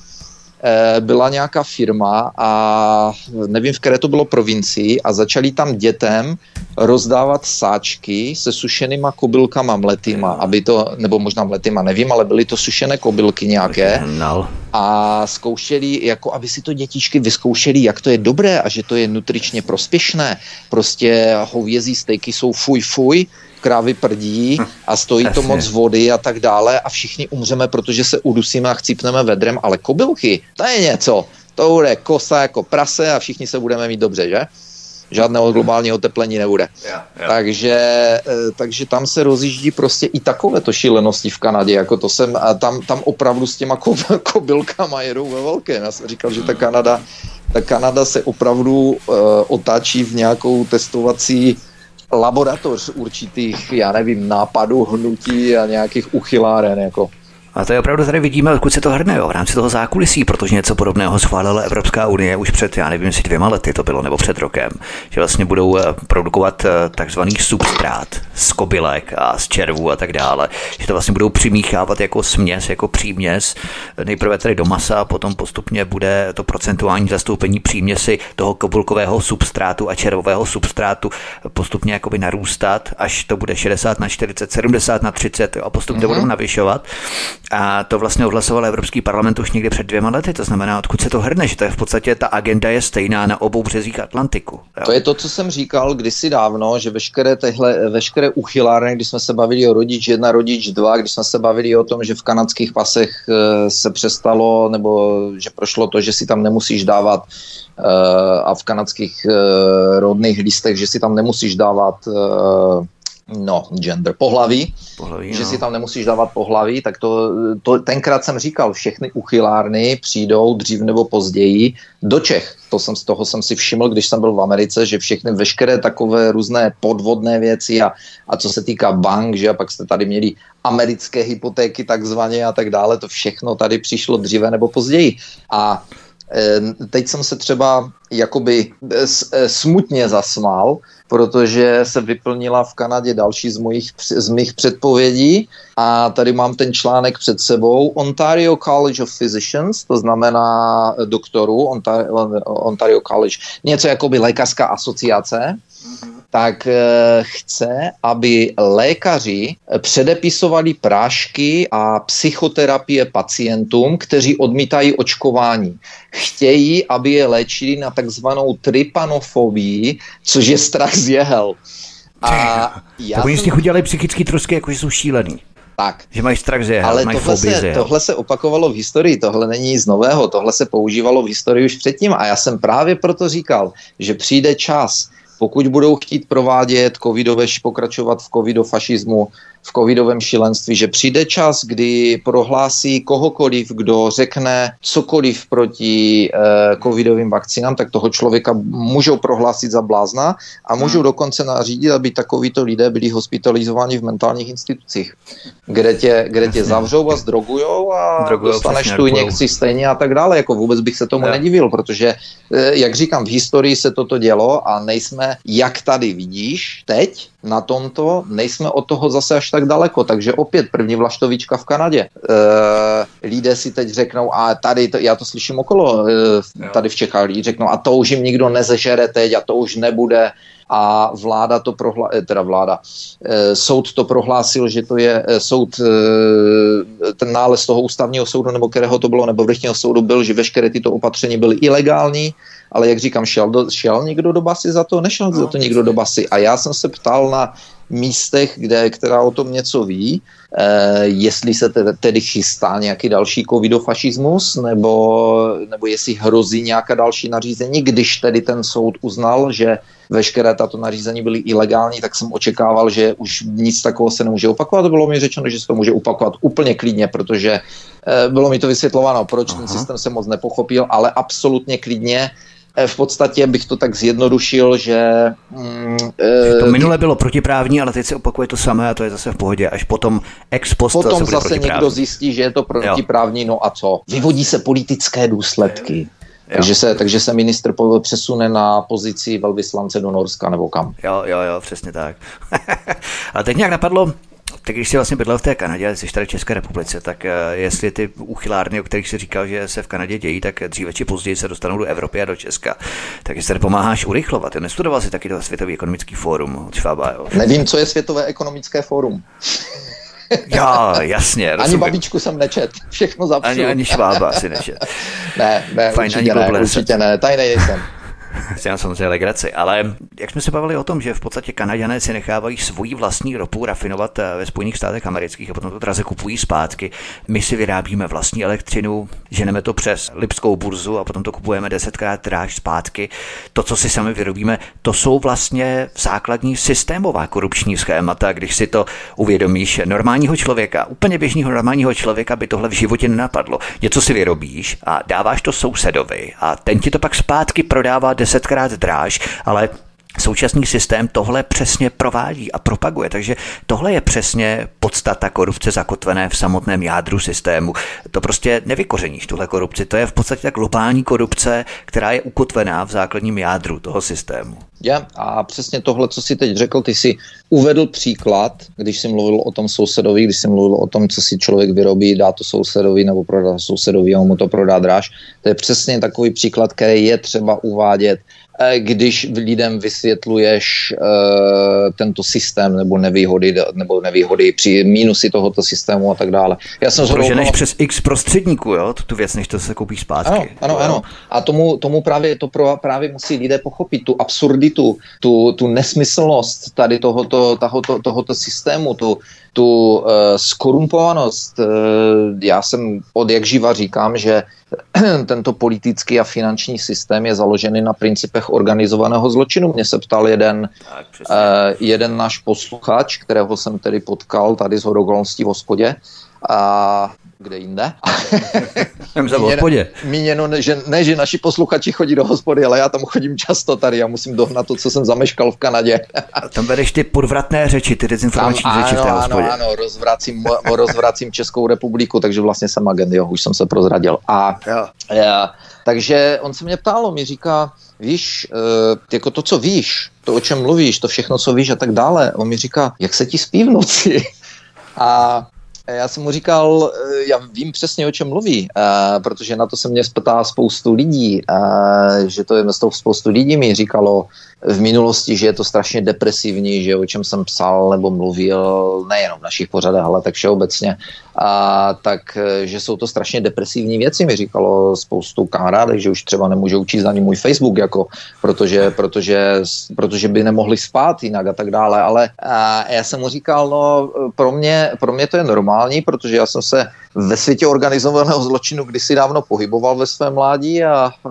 byla nějaká firma a nevím, v které to bylo provincii a začali tam dětem rozdávat sáčky se sušenýma kobylkama mletýma, aby to, nebo možná mletýma, nevím, ale byly to sušené kobylky nějaké. A zkoušeli, jako aby si to dětičky vyzkoušeli, jak to je dobré a že to je nutričně prospěšné. Prostě hovězí stejky jsou fuj fuj, krávy prdí a stojí to moc vody a tak dále a všichni umřeme, protože se udusíme a chcípneme vedrem, ale kobylky, to je něco. To bude kosa jako prase a všichni se budeme mít dobře, že? žádného globálního teplení nebude. Yeah, yeah. Takže, eh, takže tam se rozjíždí prostě i takovéto šílenosti v Kanadě, jako to jsem, a tam, tam opravdu s těma kobylkama jedou ve velkém. Já jsem říkal, že ta Kanada, ta Kanada se opravdu uh, otáčí v nějakou testovací laboratoř určitých, já nevím, nápadů, hnutí a nějakých uchyláren, jako. A to je opravdu tady vidíme, odkud se to hrne jo, v rámci toho zákulisí, protože něco podobného schválila Evropská unie už před, já nevím, jestli dvěma lety to bylo, nebo před rokem, že vlastně budou eh, produkovat eh, takzvaný substrát z kobylek a z červů a tak dále, že to vlastně budou přimíchávat jako směs, jako příměs, nejprve tady do masa a potom postupně bude to procentuální zastoupení příměsi toho kobylkového substrátu a červového substrátu postupně jakoby narůstat, až to bude 60 na 40, 70 na 30 a postupně mm-hmm. budou navyšovat. A to vlastně odhlasoval Evropský parlament už někdy před dvěma lety. To znamená, odkud se to hrne, že to je v podstatě ta agenda je stejná na obou březích Atlantiku. Jo? To je to, co jsem říkal kdysi dávno, že veškeré, tehle, veškeré uchylárny, když jsme se bavili o rodič jedna, rodič dva, když jsme se bavili o tom, že v kanadských pasech eh, se přestalo, nebo že prošlo to, že si tam nemusíš dávat eh, a v kanadských eh, rodných listech, že si tam nemusíš dávat no, gender, pohlaví, pohlaví že no. si tam nemusíš dávat pohlaví, tak to, to tenkrát jsem říkal, všechny uchylárny přijdou dřív nebo později do Čech. To jsem, z toho jsem si všiml, když jsem byl v Americe, že všechny veškeré takové různé podvodné věci a, a co se týká bank, že a pak jste tady měli americké hypotéky takzvaně a tak dále, to všechno tady přišlo dříve nebo později. A teď jsem se třeba jakoby smutně zasmál, protože se vyplnila v Kanadě další z, mojich, z mých předpovědí. A tady mám ten článek před sebou. Ontario College of Physicians, to znamená doktorů, Ontario, Ontario College, něco jako by lékařská asociace, tak eh, chce, aby lékaři předepisovali prášky a psychoterapie pacientům, kteří odmítají očkování. Chtějí, aby je léčili na takzvanou trypanofobii, což je strach z jehel. A já tak oni z nich udělali psychický trosky, jako jsou šílený. Tak. Že mají strach z Ale mají tohle, se, tohle se opakovalo v historii, tohle není nic nového, tohle se používalo v historii už předtím a já jsem právě proto říkal, že přijde čas, pokud budou chtít provádět covidové, pokračovat v covidofašismu, v covidovém šílenství, že přijde čas, kdy prohlásí kohokoliv, kdo řekne cokoliv proti eh, covidovým vakcínám, tak toho člověka můžou prohlásit za blázna a můžou hmm. dokonce nařídit, aby takovýto lidé byli hospitalizováni v mentálních institucích, kde tě, kde tě zavřou a zdrogujou a Drogujou, dostaneš tu injekci stejně a tak dále. Jako vůbec bych se tomu ne. nedivil, protože, eh, jak říkám, v historii se toto dělo a nejsme, jak tady vidíš, teď na tomto, nejsme od toho zase až tak daleko, takže opět první vlaštovička v Kanadě. E, lidé si teď řeknou, a tady, to, já to slyším okolo, e, tady v Čechách lidi řeknou, a to už jim nikdo nezežere teď a to už nebude a vláda to prohla, eh, teda vláda, e, soud to prohlásil, že to je e, soud, e, ten nález toho ústavního soudu, nebo kterého to bylo, nebo vrchního soudu byl, že veškeré tyto opatření byly ilegální, ale jak říkám, šel, do, šel někdo do basy za to? Nešel no, za to někdo do basy. A já jsem se ptal na místech, kde, která o tom něco ví, eh, jestli se tedy, tedy chystá nějaký další covidofašismus, nebo, nebo jestli hrozí nějaká další nařízení, když tedy ten soud uznal, že veškeré tato nařízení byly ilegální, tak jsem očekával, že už nic takového se nemůže opakovat. Bylo mi řečeno, že se to může opakovat úplně klidně, protože eh, bylo mi to vysvětlováno, proč Aha. ten systém se moc nepochopil, ale absolutně klidně Eh, v podstatě bych to tak zjednodušil, že... Mm, to eh, minule bylo protiprávní, ale teď se opakuje to samé a to je zase v pohodě. Až potom ex post Potom zase, zase někdo zjistí, že je to protiprávní, no a co? Vyvodí se politické důsledky. Takže se, takže se ministr přesune na pozici velvyslance do Norska nebo kam. Jo, jo, jo, přesně tak. a teď nějak napadlo, tak když jsi vlastně bydlel v té Kanadě, jsi tady v České republice, tak eh, jestli ty uchylárny, o kterých jsi říkal, že se v Kanadě dějí, tak dříve či později se dostanou do Evropy a do Česka. Tak jestli tady pomáháš urychlovat. Nestudoval jsi taky to Světový ekonomický fórum od Švába, jo? Nevím, co je Světové ekonomické fórum. Já, jasně. Rozumím. Ani babičku jsem nečet, všechno zapřu. Ani, ani švába si nečet. ne, ne, Fajn, určitě ani ne, určitě ne, tady nejsem. Já samozřejmě legraci, ale jak jsme se bavili o tom, že v podstatě Kanaďané si nechávají svoji vlastní ropu rafinovat eh, ve Spojených státech amerických a potom to draze kupují zpátky. My si vyrábíme vlastní elektřinu, ženeme to přes Lipskou burzu a potom to kupujeme desetkrát dráž zpátky. To, co si sami vyrobíme, to jsou vlastně základní systémová korupční schémata. Když si to uvědomíš, normálního člověka, úplně běžného normálního člověka by tohle v životě nenapadlo. Něco si vyrobíš a dáváš to sousedovi a ten ti to pak zpátky prodává desetkrát dráž, ale Současný systém tohle přesně provádí a propaguje, takže tohle je přesně podstata korupce zakotvené v samotném jádru systému. To prostě nevykořeníš, tuhle korupci. To je v podstatě tak globální korupce, která je ukotvená v základním jádru toho systému. Já a přesně tohle, co si teď řekl, ty si uvedl příklad, když jsi mluvil o tom sousedovi, když jsi mluvil o tom, co si člověk vyrobí, dá to sousedovi nebo prodá sousedovi a mu to prodá dráž. To je přesně takový příklad, který je třeba uvádět když lidem vysvětluješ uh, tento systém nebo nevýhody, nebo nevýhody při mínusy tohoto systému a tak dále. Já jsem Proženeš zrovna... přes x prostředníků, jo, tu věc, než to se koupí zpátky. Ano, ano, ano. A tomu, tomu právě, to pro, právě musí lidé pochopit, tu absurditu, tu, tu nesmyslnost tady tohoto, tohoto, tohoto systému, tu, tu uh, skorumpovanost. Uh, já jsem od jak živa říkám, že tento politický a finanční systém je založený na principech organizovaného zločinu. Mě se ptal jeden, uh, jeden náš posluchač, kterého jsem tedy potkal tady z hodokolností v hospodě, a kde jinde. míněno, míněno, že ne, že naši posluchači chodí do hospody, ale já tam chodím často tady, já musím dohnat to, co jsem zameškal v Kanadě. tam vedeš ty podvratné řeči, ty dezinformační tam, řeči ano, v té hospodě. Ano, ano, rozvracím, rozvracím Českou republiku, takže vlastně jsem agent, jo, už jsem se prozradil. A jo. Já, takže on se mě ptal, on mi říká, víš, uh, jako to, co víš, to, o čem mluvíš, to všechno, co víš a tak dále. On mi říká, jak se ti spí v noci? A já jsem mu říkal, eh, já vím přesně, o čem mluví, uh, protože na to se mě ptá spoustu lidí, že to je spoustu lidí mi říkalo, v minulosti, že je to strašně depresivní, že o čem jsem psal nebo mluvil, nejenom v našich pořadech, ale tak všeobecně, a tak, že jsou to strašně depresivní věci, mi říkalo spoustu kamarádek, že už třeba nemůžou číst ani můj Facebook, jako, protože, protože, protože by nemohli spát jinak a tak dále, ale a já jsem mu říkal, no pro mě, pro mě to je normální, protože já jsem se ve světě organizovaného zločinu kdysi dávno pohyboval ve svém mládí a e,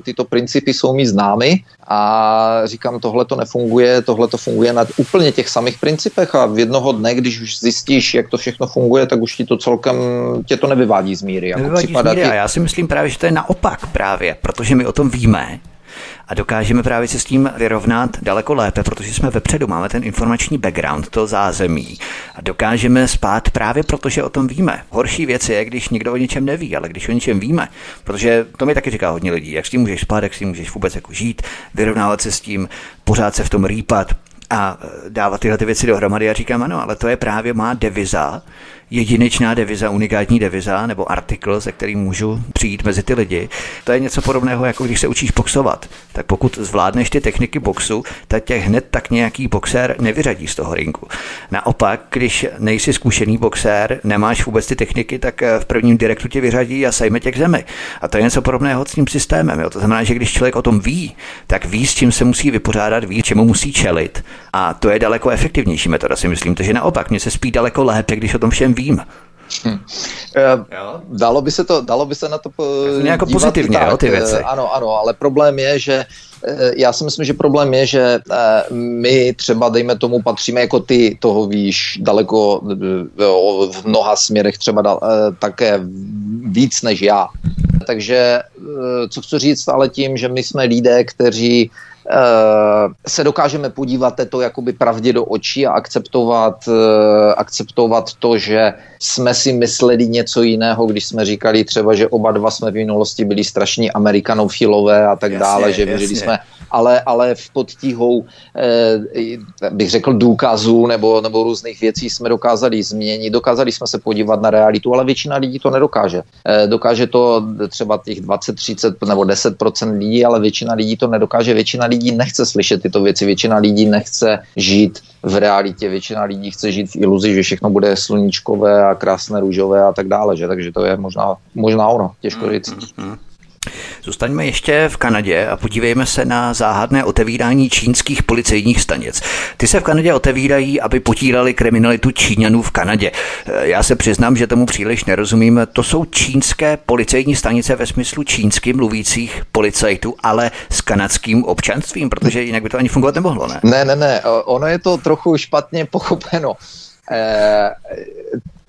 tyto principy jsou mi známy a říkám, tohle to nefunguje, tohle to funguje na úplně těch samých principech a v jednoho dne, když už zjistíš, jak to všechno funguje, tak už ti to celkem, tě to nevyvádí z míry. Jako nevyvádí z míry a já si myslím právě, že to je naopak právě, protože my o tom víme, a dokážeme právě se s tím vyrovnat daleko lépe, protože jsme vepředu, máme ten informační background, to zázemí a dokážeme spát právě proto, že o tom víme. Horší věc je, když nikdo o něčem neví, ale když o něčem víme, protože to mi taky říká hodně lidí, jak s tím můžeš spát, jak s tím můžeš vůbec jako žít, vyrovnávat se s tím, pořád se v tom rýpat, a dávat tyhle ty věci dohromady. Já říkám, ano, ale to je právě má deviza, jedinečná deviza, unikátní deviza nebo artikl, se kterým můžu přijít mezi ty lidi. To je něco podobného, jako když se učíš boxovat. Tak pokud zvládneš ty techniky boxu, tak tě hned tak nějaký boxer nevyřadí z toho ringu. Naopak, když nejsi zkušený boxer, nemáš vůbec ty techniky, tak eh, v prvním direktu tě vyřadí a sejme tě k zemi. A to je něco podobného s tím systémem. Jo. To znamená, že když člověk o tom ví, tak ví, s čím se musí vypořádat, ví, čemu musí čelit. A to je daleko efektivnější metoda, si myslím. Takže naopak, mě se spí daleko lépe, když o tom všem vím. Hm. Dalo by se to, dalo by se na to jako pozitivně, tak, jo, ty věci. Ano, ano, ale problém je, že eh, já si myslím, že problém je, že eh, my třeba, dejme tomu, patříme jako ty, toho víš, daleko v mnoha směrech třeba také víc než já. Takže co chci říct ale tím, že my jsme lidé, kteří Eh, se dokážeme podívat to jakoby pravdě do očí a akceptovat, eh, akceptovat to, že jsme si mysleli něco jiného, když jsme říkali třeba, že oba dva jsme v minulosti byli strašní amerikanofilové a tak jasně, dále, že věřili jsme, ale, ale v podtíhou, eh, bych řekl, důkazů nebo, nebo různých věcí jsme dokázali změnit, dokázali jsme se podívat na realitu, ale většina lidí to nedokáže. Eh, dokáže to třeba těch 20, 30 nebo 10% lidí, ale většina lidí to nedokáže, většina lidí nechce slyšet tyto věci, většina lidí nechce žít v realitě, většina lidí chce žít v iluzi, že všechno bude sluníčkové a krásné růžové a tak dále, že? takže to je možná, možná ono, těžko říct. Mm-hmm. Zůstaňme ještě v Kanadě a podívejme se na záhadné otevírání čínských policejních stanic. Ty se v Kanadě otevírají, aby potírali kriminalitu Číňanů v Kanadě. Já se přiznám, že tomu příliš nerozumím. To jsou čínské policejní stanice ve smyslu čínsky mluvících policajtů, ale s kanadským občanstvím, protože jinak by to ani fungovat nemohlo, ne? Ne, ne, ne. Ono je to trochu špatně pochopeno. Eh,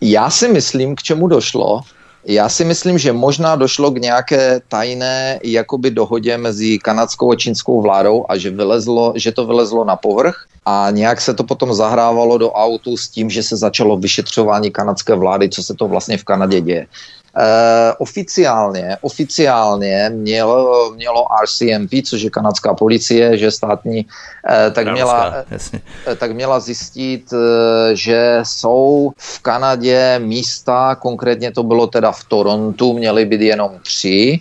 já si myslím, k čemu došlo, já si myslím, že možná došlo k nějaké tajné jakoby dohodě mezi kanadskou a čínskou vládou a že, vylezlo, že to vylezlo na povrch a nějak se to potom zahrávalo do autu s tím, že se začalo vyšetřování kanadské vlády, co se to vlastně v Kanadě děje. Uh, oficiálně, oficiálně mělo, mělo RCMP, což je kanadská policie, že státní, uh, tak, měla, uh, tak měla zjistit, že jsou v Kanadě místa, konkrétně to bylo teda v Torontu, měly být jenom tři,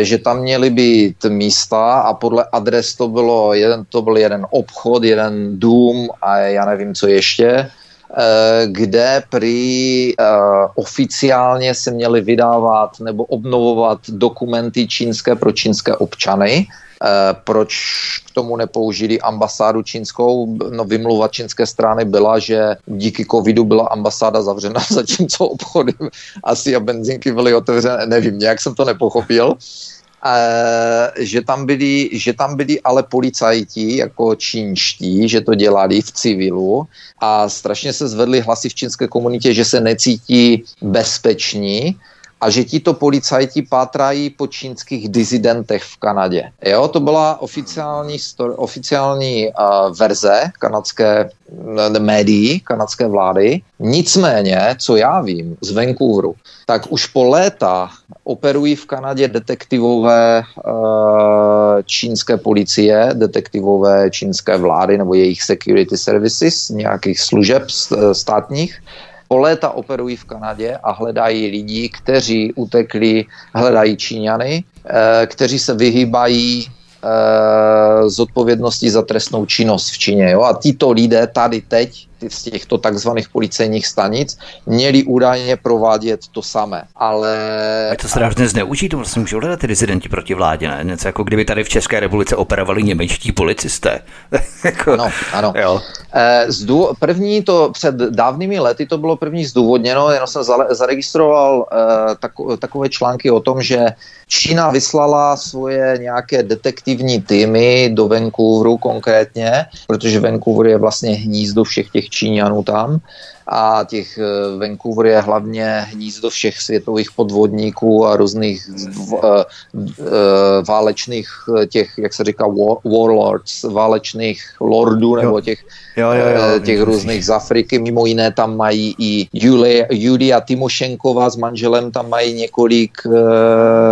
že tam měly být místa a podle adres to bylo jeden, to byl jeden obchod, jeden dům a já nevím, co ještě. Eh, kde prý eh, oficiálně se měly vydávat nebo obnovovat dokumenty čínské pro čínské občany. Eh, proč k tomu nepoužili ambasádu čínskou? No vymluva čínské strany byla, že díky covidu byla ambasáda zavřena, zatímco obchody asi a benzinky byly otevřené. Nevím, nějak jsem to nepochopil. Že tam, byli, že tam byli ale policajti jako čínští, že to dělali v civilu a strašně se zvedly hlasy v čínské komunitě, že se necítí bezpeční a že tito policajti pátrají po čínských dizidentech v Kanadě. Jo, to byla oficiální, oficiální uh, verze kanadské médií, kanadské vlády. Nicméně, co já vím z Vancouveru, tak už po léta operují v Kanadě detektivové uh, čínské policie, detektivové čínské vlády nebo jejich security services, nějakých služeb státních, po léta operují v Kanadě a hledají lidi, kteří utekli, hledají Číňany, eh, kteří se vyhýbají eh, z odpovědnosti za trestnou činnost v Číně. Jo? A tito lidé tady teď z těchto takzvaných policejních stanic měli údajně provádět to samé. Ale... A to se dá hrozně zneužít, to vlastně můžou hledat ty rezidenti proti vládě, ne? Něco jako kdyby tady v České republice operovali němečtí policisté. jako, ano, ano. Jo. Eh, zdů, první to před dávnými lety to bylo první zdůvodněno, jenom jsem zaregistroval eh, tak, takové články o tom, že Čína vyslala svoje nějaké detektivní týmy do Vancouveru konkrétně, protože Vancouver je vlastně hnízdo všech těch Číňanů tam a těch eh, Vancouver je hlavně hnízdo všech světových podvodníků a různých uh, uh, válečných těch, jak se říká, war, warlords, válečných lordů nebo těch, jo, jo, jo, těch různých z Afriky. Mimo jiné tam mají i Julia, Julia Timošenková s manželem, tam mají několik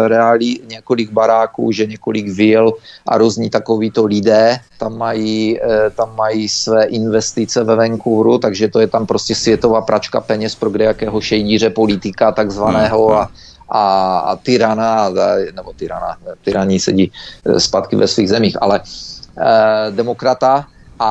reálí, několik baráků, že několik vil a různí takovýto lidé. Tam mají, tam mají své investice ve Vancouveru, takže to je tam prostě světová pračka peněz pro kdejakého šejdíře politika takzvaného hmm, a, a, a tyrana, nebo tyrana, tyraní sedí e, zpátky ve svých zemích, ale eh, demokrata a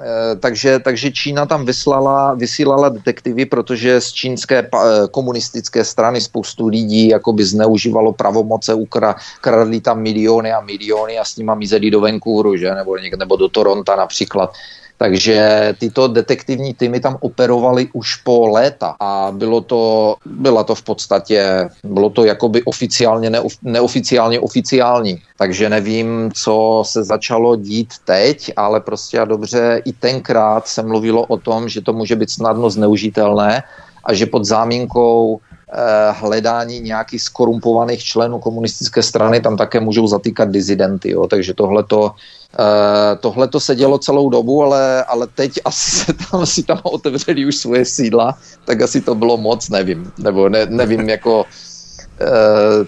e, takže, takže Čína tam vyslala, vysílala detektivy, protože z čínské komunistické strany spoustu lidí jakoby zneužívalo pravomoce, ukra, kradli tam miliony a miliony a s nima mizeli do Vancouveru, že? Nebo, nebo do Toronto například. Takže tyto detektivní týmy tam operovaly už po léta a bylo to, byla to v podstatě, bylo to jakoby oficiálně, neof, neoficiálně oficiální. Takže nevím, co se začalo dít teď, ale prostě a dobře, i tenkrát se mluvilo o tom, že to může být snadno zneužitelné a že pod záminkou eh, hledání nějakých skorumpovaných členů komunistické strany tam také můžou zatýkat dizidenty. Jo. Takže tohle to Eh, tohle to se dělo celou dobu, ale, ale teď asi se tam, si tam otevřeli už svoje sídla, tak asi to bylo moc, nevím. Nebo ne, nevím, jako Eh,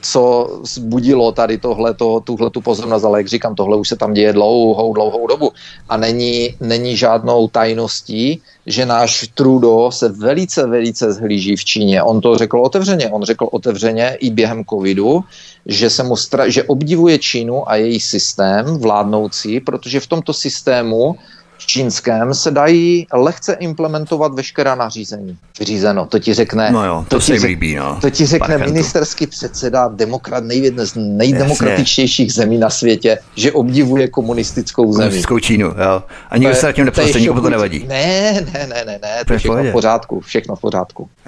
co zbudilo tady tohleto, tuhle tu pozornost, ale jak říkám, tohle už se tam děje dlouhou, dlouhou dobu a není, není žádnou tajností, že náš Trudo se velice, velice zhlíží v Číně. On to řekl otevřeně, on řekl otevřeně i během covidu, že, se mu stra- že obdivuje Čínu a její systém vládnoucí, protože v tomto systému čínském se dají lehce implementovat veškerá nařízení. Vyřízeno, to ti řekne, no jo, to, to, ti, řek, líbí, no. to ti řekne Parkentu. ministerský předseda demokrat nejjedné z nejdemokratičtějších zemí na světě, že obdivuje komunistickou zemi. Komunistickou Čínu, jo. A nikdo se na tím nikomu to nevadí. Ne, ne, ne, ne, ne, to je všechno v pořádku, všechno v pořádku.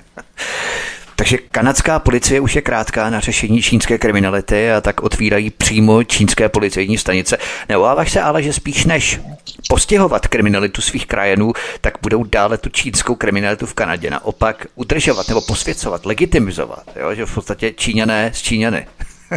Takže kanadská policie už je krátká na řešení čínské kriminality a tak otvírají přímo čínské policejní stanice. Neobáváš se ale, že spíš než postihovat kriminalitu svých krajenů, tak budou dále tu čínskou kriminalitu v Kanadě naopak udržovat nebo posvěcovat, legitimizovat, jo? že v podstatě Číňané s Číňany.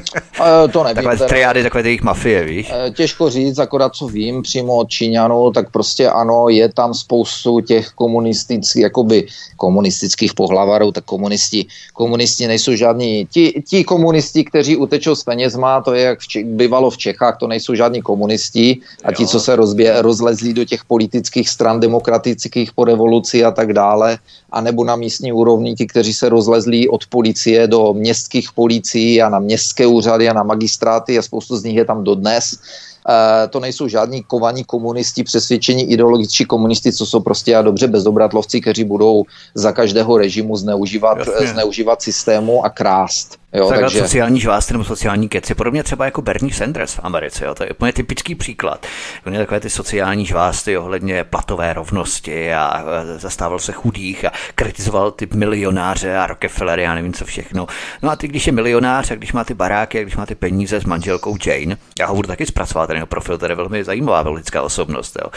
to nevím. Takové teda, triády, takové jejich mafie, víš? Těžko říct, akorát co vím přímo od Číňanů, tak prostě ano, je tam spoustu těch komunistických, jakoby komunistických pohlavarů, tak komunisti, komunisti nejsou žádní, ti, ti komunisti, kteří utečou s penězma, to je jak v Čech, bývalo v Čechách, to nejsou žádní komunisti a ti, co se rozbě, rozlezli do těch politických stran demokratických po revoluci a tak dále, anebo na místní úrovni ti, kteří se rozlezli od policie do městských policií a na městské úřady a na magistráty a spoustu z nich je tam dodnes. Uh, to nejsou žádní kovaní komunisti, přesvědčení ideologičtí komunisti, co jsou prostě a dobře bezobratlovci, kteří budou za každého režimu zneužívat, zneužívat systému a krást. Jo, Takhle takže... sociální žvásty nebo sociální keci, podobně třeba jako Bernie Sanders v Americe. Jo. To je úplně typický příklad. On je takové ty sociální žvásty ohledně platové rovnosti a zastával se chudých a kritizoval ty milionáře a Rockefellery, já nevím co všechno. No a ty, když je milionář a když má ty baráky a když má ty peníze s manželkou Jane, já ho budu taky zpracovat, ten jeho profil, to je velmi zajímavá lidská osobnost, jo.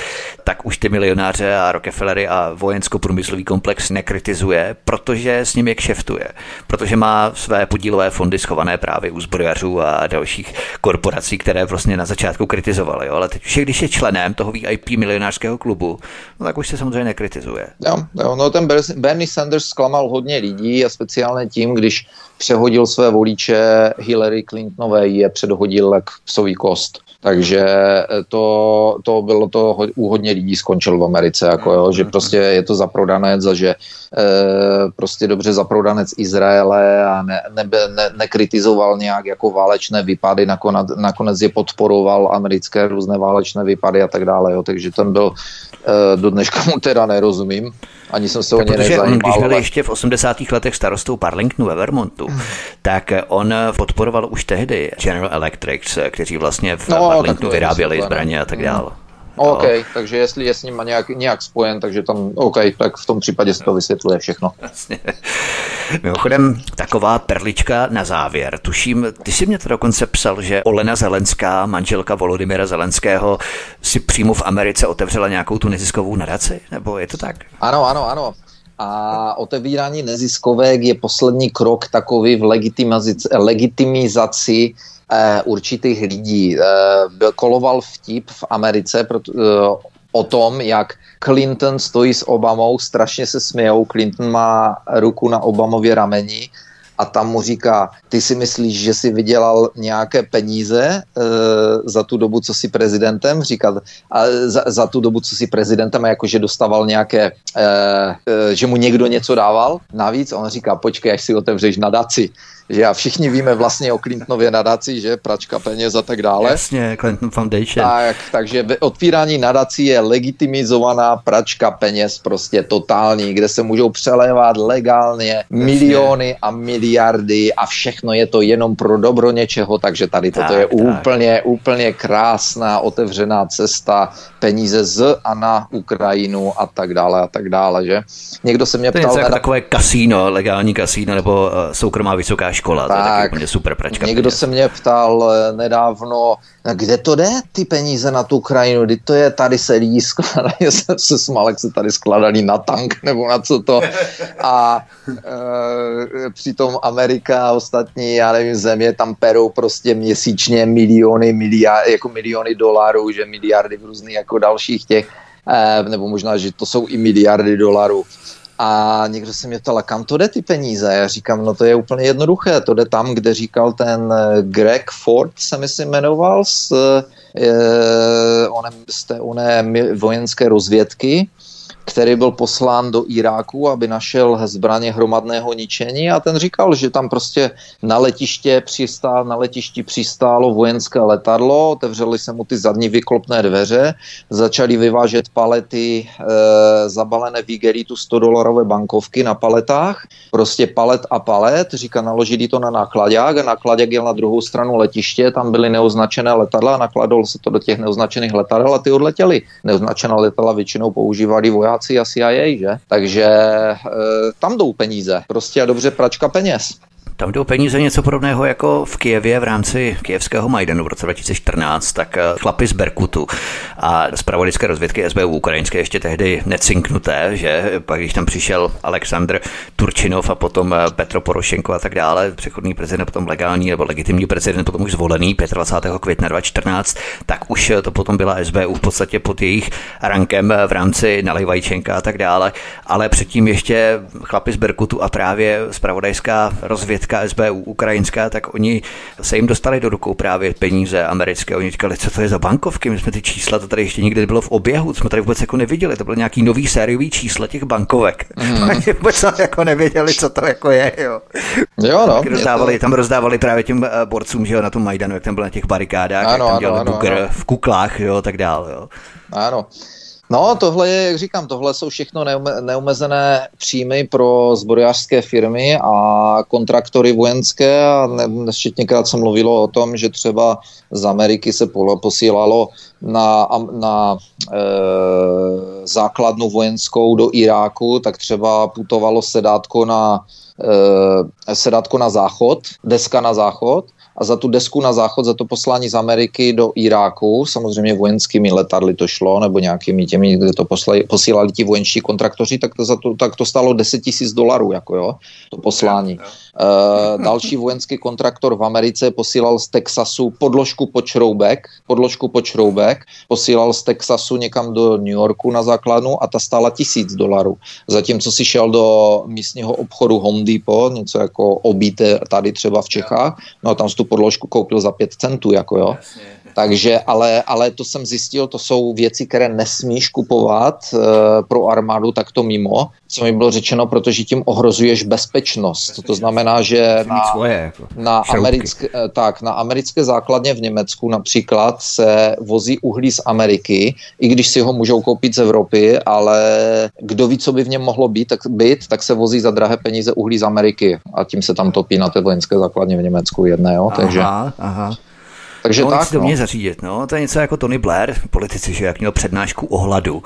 tak už ty milionáře a Rockefellery a vojensko-průmyslový komplex nekritizuje, protože s nimi kšeftuje, protože má své podílové fondy schované právě u zbrojařů a dalších korporací, které vlastně na začátku kritizovaly. Jo. Ale teď už když je členem toho VIP milionářského klubu, no tak už se samozřejmě nekritizuje. Jo, jo, no ten Bernie Sanders zklamal hodně lidí a speciálně tím, když přehodil své voliče Hillary Clintonové, je předhodil jak psový kost. Takže eh, to, to bylo to u hodně lidí skončil v Americe, jako jo, že prostě je to zaprodanec a že e, prostě dobře zaprodanec Izraele a ne, ne, ne, nekritizoval nějak jako válečné vypady, nakonec, nakonec je podporoval americké různé válečné vypady a tak dále, jo, takže ten byl e, do dneška mu teda nerozumím. Ani jsem se o něj nezajímal. On, když byl ještě v 80. letech starostou Parlingtonu ve Vermontu, hmm. tak on podporoval už tehdy General Electric, kteří vlastně v no, Parlingtonu vyráběli zbraně a tak dále. Hmm. OK, no. takže jestli je s ním nějak, nějak spojen, takže tam OK, tak v tom případě se to vysvětluje všechno. Jasně. Mimochodem, taková perlička na závěr. Tuším, ty jsi mě to dokonce psal, že Olena Zelenská, manželka Volodymyra Zelenského, si přímo v Americe otevřela nějakou tu neziskovou nadaci? Nebo je to tak? Ano, ano, ano. A otevírání neziskovek je poslední krok takový v legitimizaci, legitimizaci určitých lidí. Eh, koloval vtip v Americe eh, o tom, jak Clinton stojí s Obamou, strašně se smějou, Clinton má ruku na Obamově rameni a tam mu říká, ty si myslíš, že jsi vydělal nějaké peníze e, za tu dobu, co jsi prezidentem, říkat, a za, za tu dobu, co jsi prezidentem, jako že dostával nějaké, e, e, že mu někdo něco dával? Navíc, on říká, počkej, až si otevřeš nadaci že a všichni víme vlastně o Clintonově nadaci, že pračka peněz a tak dále. Jasně, Clinton Foundation. Tak, takže otvírání nadací je legitimizovaná pračka peněz prostě totální, kde se můžou přelévat legálně Jasně. miliony a miliardy a všechno je to jenom pro dobro něčeho, takže tady tak, toto je tak. úplně, úplně krásná otevřená cesta peníze z a na Ukrajinu a tak dále a tak dále, že? Někdo se mě to ptal... To je jako takové kasíno, legální kasíno nebo uh, soukromá vysoká škola, tak, to je taky úplně super pračka. Někdo peněz. se mě ptal eh, nedávno, kde to jde, ty peníze na tu Ukrajinu, kdy to je, tady se lidi skládají, jsem se smál, jak se tady skládají na tank, nebo na co to. A e, přitom Amerika a ostatní, já nevím, země tam perou prostě měsíčně miliony, miliard, jako miliony dolarů, že miliardy v různých jako dalších těch, e, nebo možná, že to jsou i miliardy dolarů. A někdo se mě ptal, kam to jde ty peníze? Já říkám, no to je úplně jednoduché, to jde tam, kde říkal ten eh, Greg Ford, se mi si jmenoval, je, eh, onem, z té oné vojenské rozvědky, který byl poslán do Iráku, aby našel zbraně hromadného ničení a ten říkal, že tam prostě na letiště přistál, na letišti přistálo vojenské letadlo, otevřeli se mu ty zadní vyklopné dveře, začali vyvážet palety e, zabalené v Igeritu 100 dolarové bankovky na paletách, prostě palet a palet, říká, naložili to na nákladák a nákladák jel na druhou stranu letiště, tam byly neoznačené letadla a nakladalo se to do těch neoznačených letadel a ty odletěly. Neoznačená letadla většinou používali vojáci vojáci a CIA, že? Takže e, tam jdou peníze. Prostě a dobře pračka peněz. Tam jdou peníze něco podobného jako v Kijevě v rámci kijevského Majdanu v roce 2014, tak eh, chlapi z Berkutu a z pravodajské rozvědky SBU ukrajinské ještě tehdy necinknuté, že pak když tam přišel Aleksandr Turčinov a potom eh, Petro Porošenko a tak dále, přechodný prezident, potom legální nebo legitimní prezident, potom už zvolený 25. května 2014, tak už to potom byla SBU v podstatě pod jejich rankem v rámci Nalejvajčenka a tak dále, ale předtím ještě chlapi z Berkutu a právě spravodajská rozvědka americká SBU, ukrajinská, tak oni se jim dostali do rukou právě peníze americké. Oni říkali, co to je za bankovky, my jsme ty čísla, to tady ještě nikdy nebylo v oběhu, jsme tady vůbec jako neviděli, to byl nějaký nový sériový čísla těch bankovek. Mm. Oni vůbec jako nevěděli, co to jako je, jo. Jo, no. Rozdávali, to... Tam rozdávali právě těm eh, borcům, že jo, na tom Majdanu, jak tam byl na těch barikádách, ano, jak tam dělali ano, bugr ano. v kuklách, jo, tak dál, jo. Ano. No, tohle je, jak říkám, tohle jsou všechno neumezené příjmy pro zbrojařské firmy a kontraktory vojenské a nesčetněkrát se mluvilo o tom, že třeba z Ameriky se posílalo na, na e, základnu vojenskou do Iráku, tak třeba putovalo sedátko na, e, sedátko na záchod, deska na záchod a za tu desku na záchod, za to poslání z Ameriky do Iráku, samozřejmě vojenskými letadly to šlo, nebo nějakými těmi, kde to poslali, posílali ti vojenští kontraktoři, tak to, za to, tak to stalo 10 tisíc dolarů, jako jo, to poslání. Uh, další vojenský kontraktor v Americe posílal z Texasu podložku pod šroubek, podložku pod šroubek, posílal z Texasu někam do New Yorku na základnu a ta stála tisíc dolarů. Zatímco si šel do místního obchodu Home Depot, něco jako obíte tady třeba v Čechách, no a tam podložku koupil za pět centů, jako jo. Jasně. Takže, ale, ale to jsem zjistil, to jsou věci, které nesmíš kupovat e, pro armádu takto mimo, co mi bylo řečeno, protože tím ohrozuješ bezpečnost. To znamená, že na, svoje, jako na, americké, eh, tak, na americké základně v Německu například se vozí uhlí z Ameriky, i když si ho můžou koupit z Evropy, ale kdo ví, co by v něm mohlo být, tak, být, tak se vozí za drahé peníze uhlí z Ameriky a tím se tam topí na té vojenské základně v Německu jedné. Jo? Takže, aha, aha. Takže no, tak, to no. mě zařídit. No, to je něco jako Tony Blair, politici, že jak měl přednášku o hladu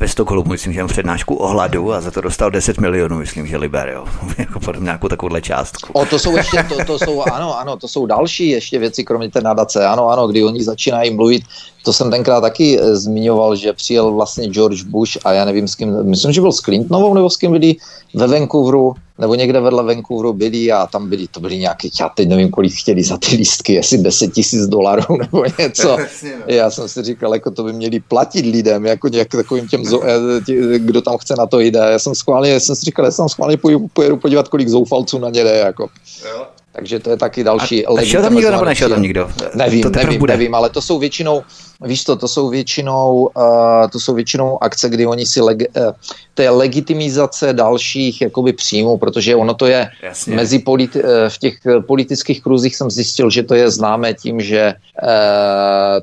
ve Stockholmu, myslím, že měl přednášku o hladu a za to dostal 10 milionů, myslím, že Liber, jo. jako potom nějakou takovouhle částku. O, to jsou ještě, to, to jsou, ano, ano, to jsou další ještě věci, kromě té nadace, ano, ano, kdy oni začínají mluvit to jsem tenkrát taky e, zmiňoval, že přijel vlastně George Bush a já nevím s kým, myslím, že byl s Clintonovou nebo s kým byli ve Vancouveru, nebo někde vedle Vancouveru byli a tam byli, to byly nějaké, já teď nevím, kolik chtěli za ty lístky, jestli 10 tisíc dolarů nebo něco. Já jsem si říkal, jako to by měli platit lidem, jako nějak takovým těm, e, tě, kdo tam chce na to jde. Já jsem schválně, já jsem si říkal, já jsem schválně pojedu podívat, kolik zoufalců na ně jde, jako. Jo. Takže to je taky další... A, a šel tam někdo nebo nešel tam někdo? Nevím, to nevím, bude. nevím, ale to jsou většinou, víš to, to jsou většinou, uh, to jsou většinou akce, kdy oni si, leg, uh, to je legitimizace dalších jakoby příjmů, protože ono to je Jasně. mezi politi- uh, v těch politických kruzích jsem zjistil, že to je známé tím, že uh,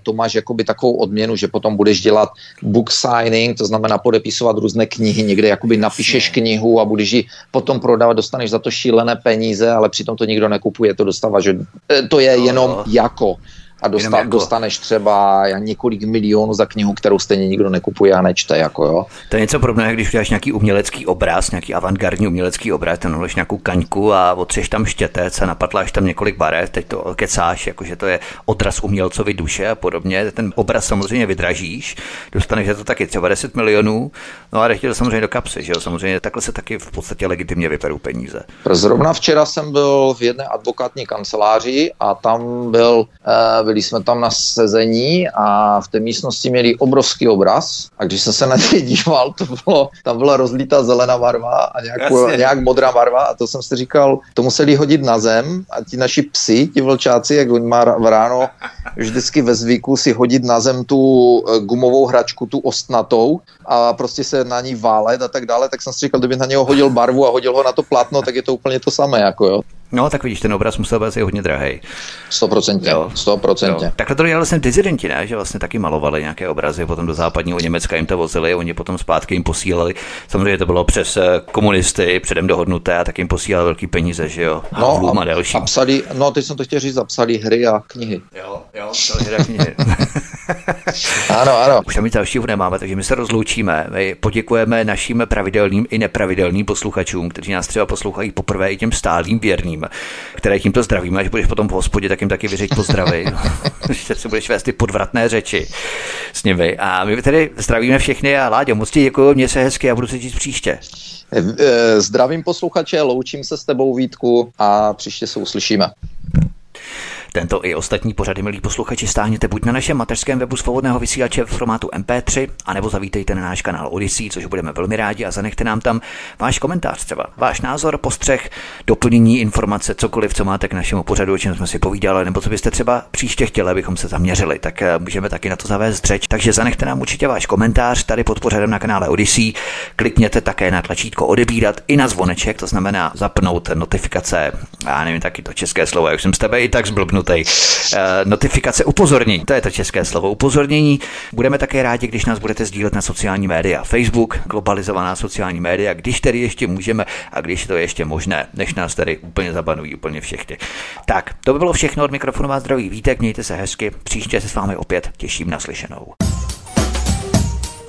to máš jakoby takovou odměnu, že potom budeš dělat book signing, to znamená podepisovat různé knihy, někde jakoby napíšeš knihu a budeš ji potom prodávat, dostaneš za to šílené peníze, ale přitom to nikdo nekupuje, to dostává, že to je jenom jako a dosta, jako... dostaneš třeba několik milionů za knihu, kterou stejně nikdo nekupuje a nečte. Jako, jo. To je něco podobného, když uděláš nějaký umělecký obraz, nějaký avantgardní umělecký obraz, ten nějakou kaňku a otřeš tam štětec a napatláš tam několik barev, teď to kecáš, jakože to je odraz umělcovi duše a podobně. Ten obraz samozřejmě vydražíš, dostaneš za to taky třeba 10 milionů, no a to samozřejmě do kapsy, že jo? Samozřejmě takhle se taky v podstatě legitimně vyperou peníze. Zrovna včera jsem byl v jedné advokátní kanceláři a tam byl, uh, byli jsme tam na sezení a v té místnosti měli obrovský obraz a když jsem se na něj díval, to bylo, tam byla rozlítá zelená barva a nějak, nějak modrá barva a to jsem si říkal, to museli hodit na zem a ti naši psi, ti vlčáci, jak oni má v ráno vždycky ve zvyku si hodit na zem tu eh, gumovou hračku, tu ostnatou a prostě se na ní válet a tak dále, tak jsem si říkal, kdyby na něho hodil barvu a hodil ho na to plátno, tak je to úplně to samé, jako jo. No, tak vidíš, ten obraz musel být hodně drahý. 100%, 100%. Takhle to dělali jsem dizidenti, ne? že vlastně taky malovali nějaké obrazy, potom do západního Německa jim to vozili, oni potom zpátky jim posílali. Samozřejmě to bylo přes eh, komunisty, předem dohodnuté a tak jim posílali velký peníze, že jo? No, a, a, další. a psali, no teď jsem to chtěl říct, zapsali hry a knihy. Jo, jo, psali hry a knihy. ano, ano. Už tam nic dalšího nemáme, takže my se rozloučíme. My poděkujeme našim pravidelným i nepravidelným posluchačům, kteří nás třeba poslouchají poprvé i těm stálým věrným, které tímto zdravíme. Až budeš potom v hospodě, tak jim taky vyřeď pozdravy. Ještě si budeš vést ty podvratné řeči s nimi. A my tedy zdravíme všechny a Láďo, moc ti děkuji, mě se hezky a budu se říct příště. Eh, zdravím posluchače, loučím se s tebou Vítku a příště se uslyšíme. Tento i ostatní pořady, milí posluchači, stáhněte buď na našem mateřském webu svobodného vysílače v formátu MP3, anebo zavítejte na náš kanál Odyssey, což budeme velmi rádi a zanechte nám tam váš komentář třeba, váš názor, postřeh, doplnění informace, cokoliv, co máte k našemu pořadu, o čem jsme si povídali, nebo co byste třeba příště chtěli, abychom se zaměřili, tak eh, můžeme taky na to zavést řeč. Takže zanechte nám určitě váš komentář tady pod pořadem na kanále Odyssey. Klikněte také na tlačítko odebírat i na zvoneček, to znamená zapnout notifikace. Já nevím taky to české slovo, jak jsem s tebe i tak zblbnut zaseknutý. Eh, notifikace upozornění, to je to české slovo. Upozornění. Budeme také rádi, když nás budete sdílet na sociální média. Facebook, globalizovaná sociální média, když tedy ještě můžeme a když to je ještě možné, než nás tady úplně zabanují úplně všechny. Tak, to by bylo všechno od mikrofonu vás zdraví vítek, mějte se hezky, příště se s vámi opět těším na slyšenou.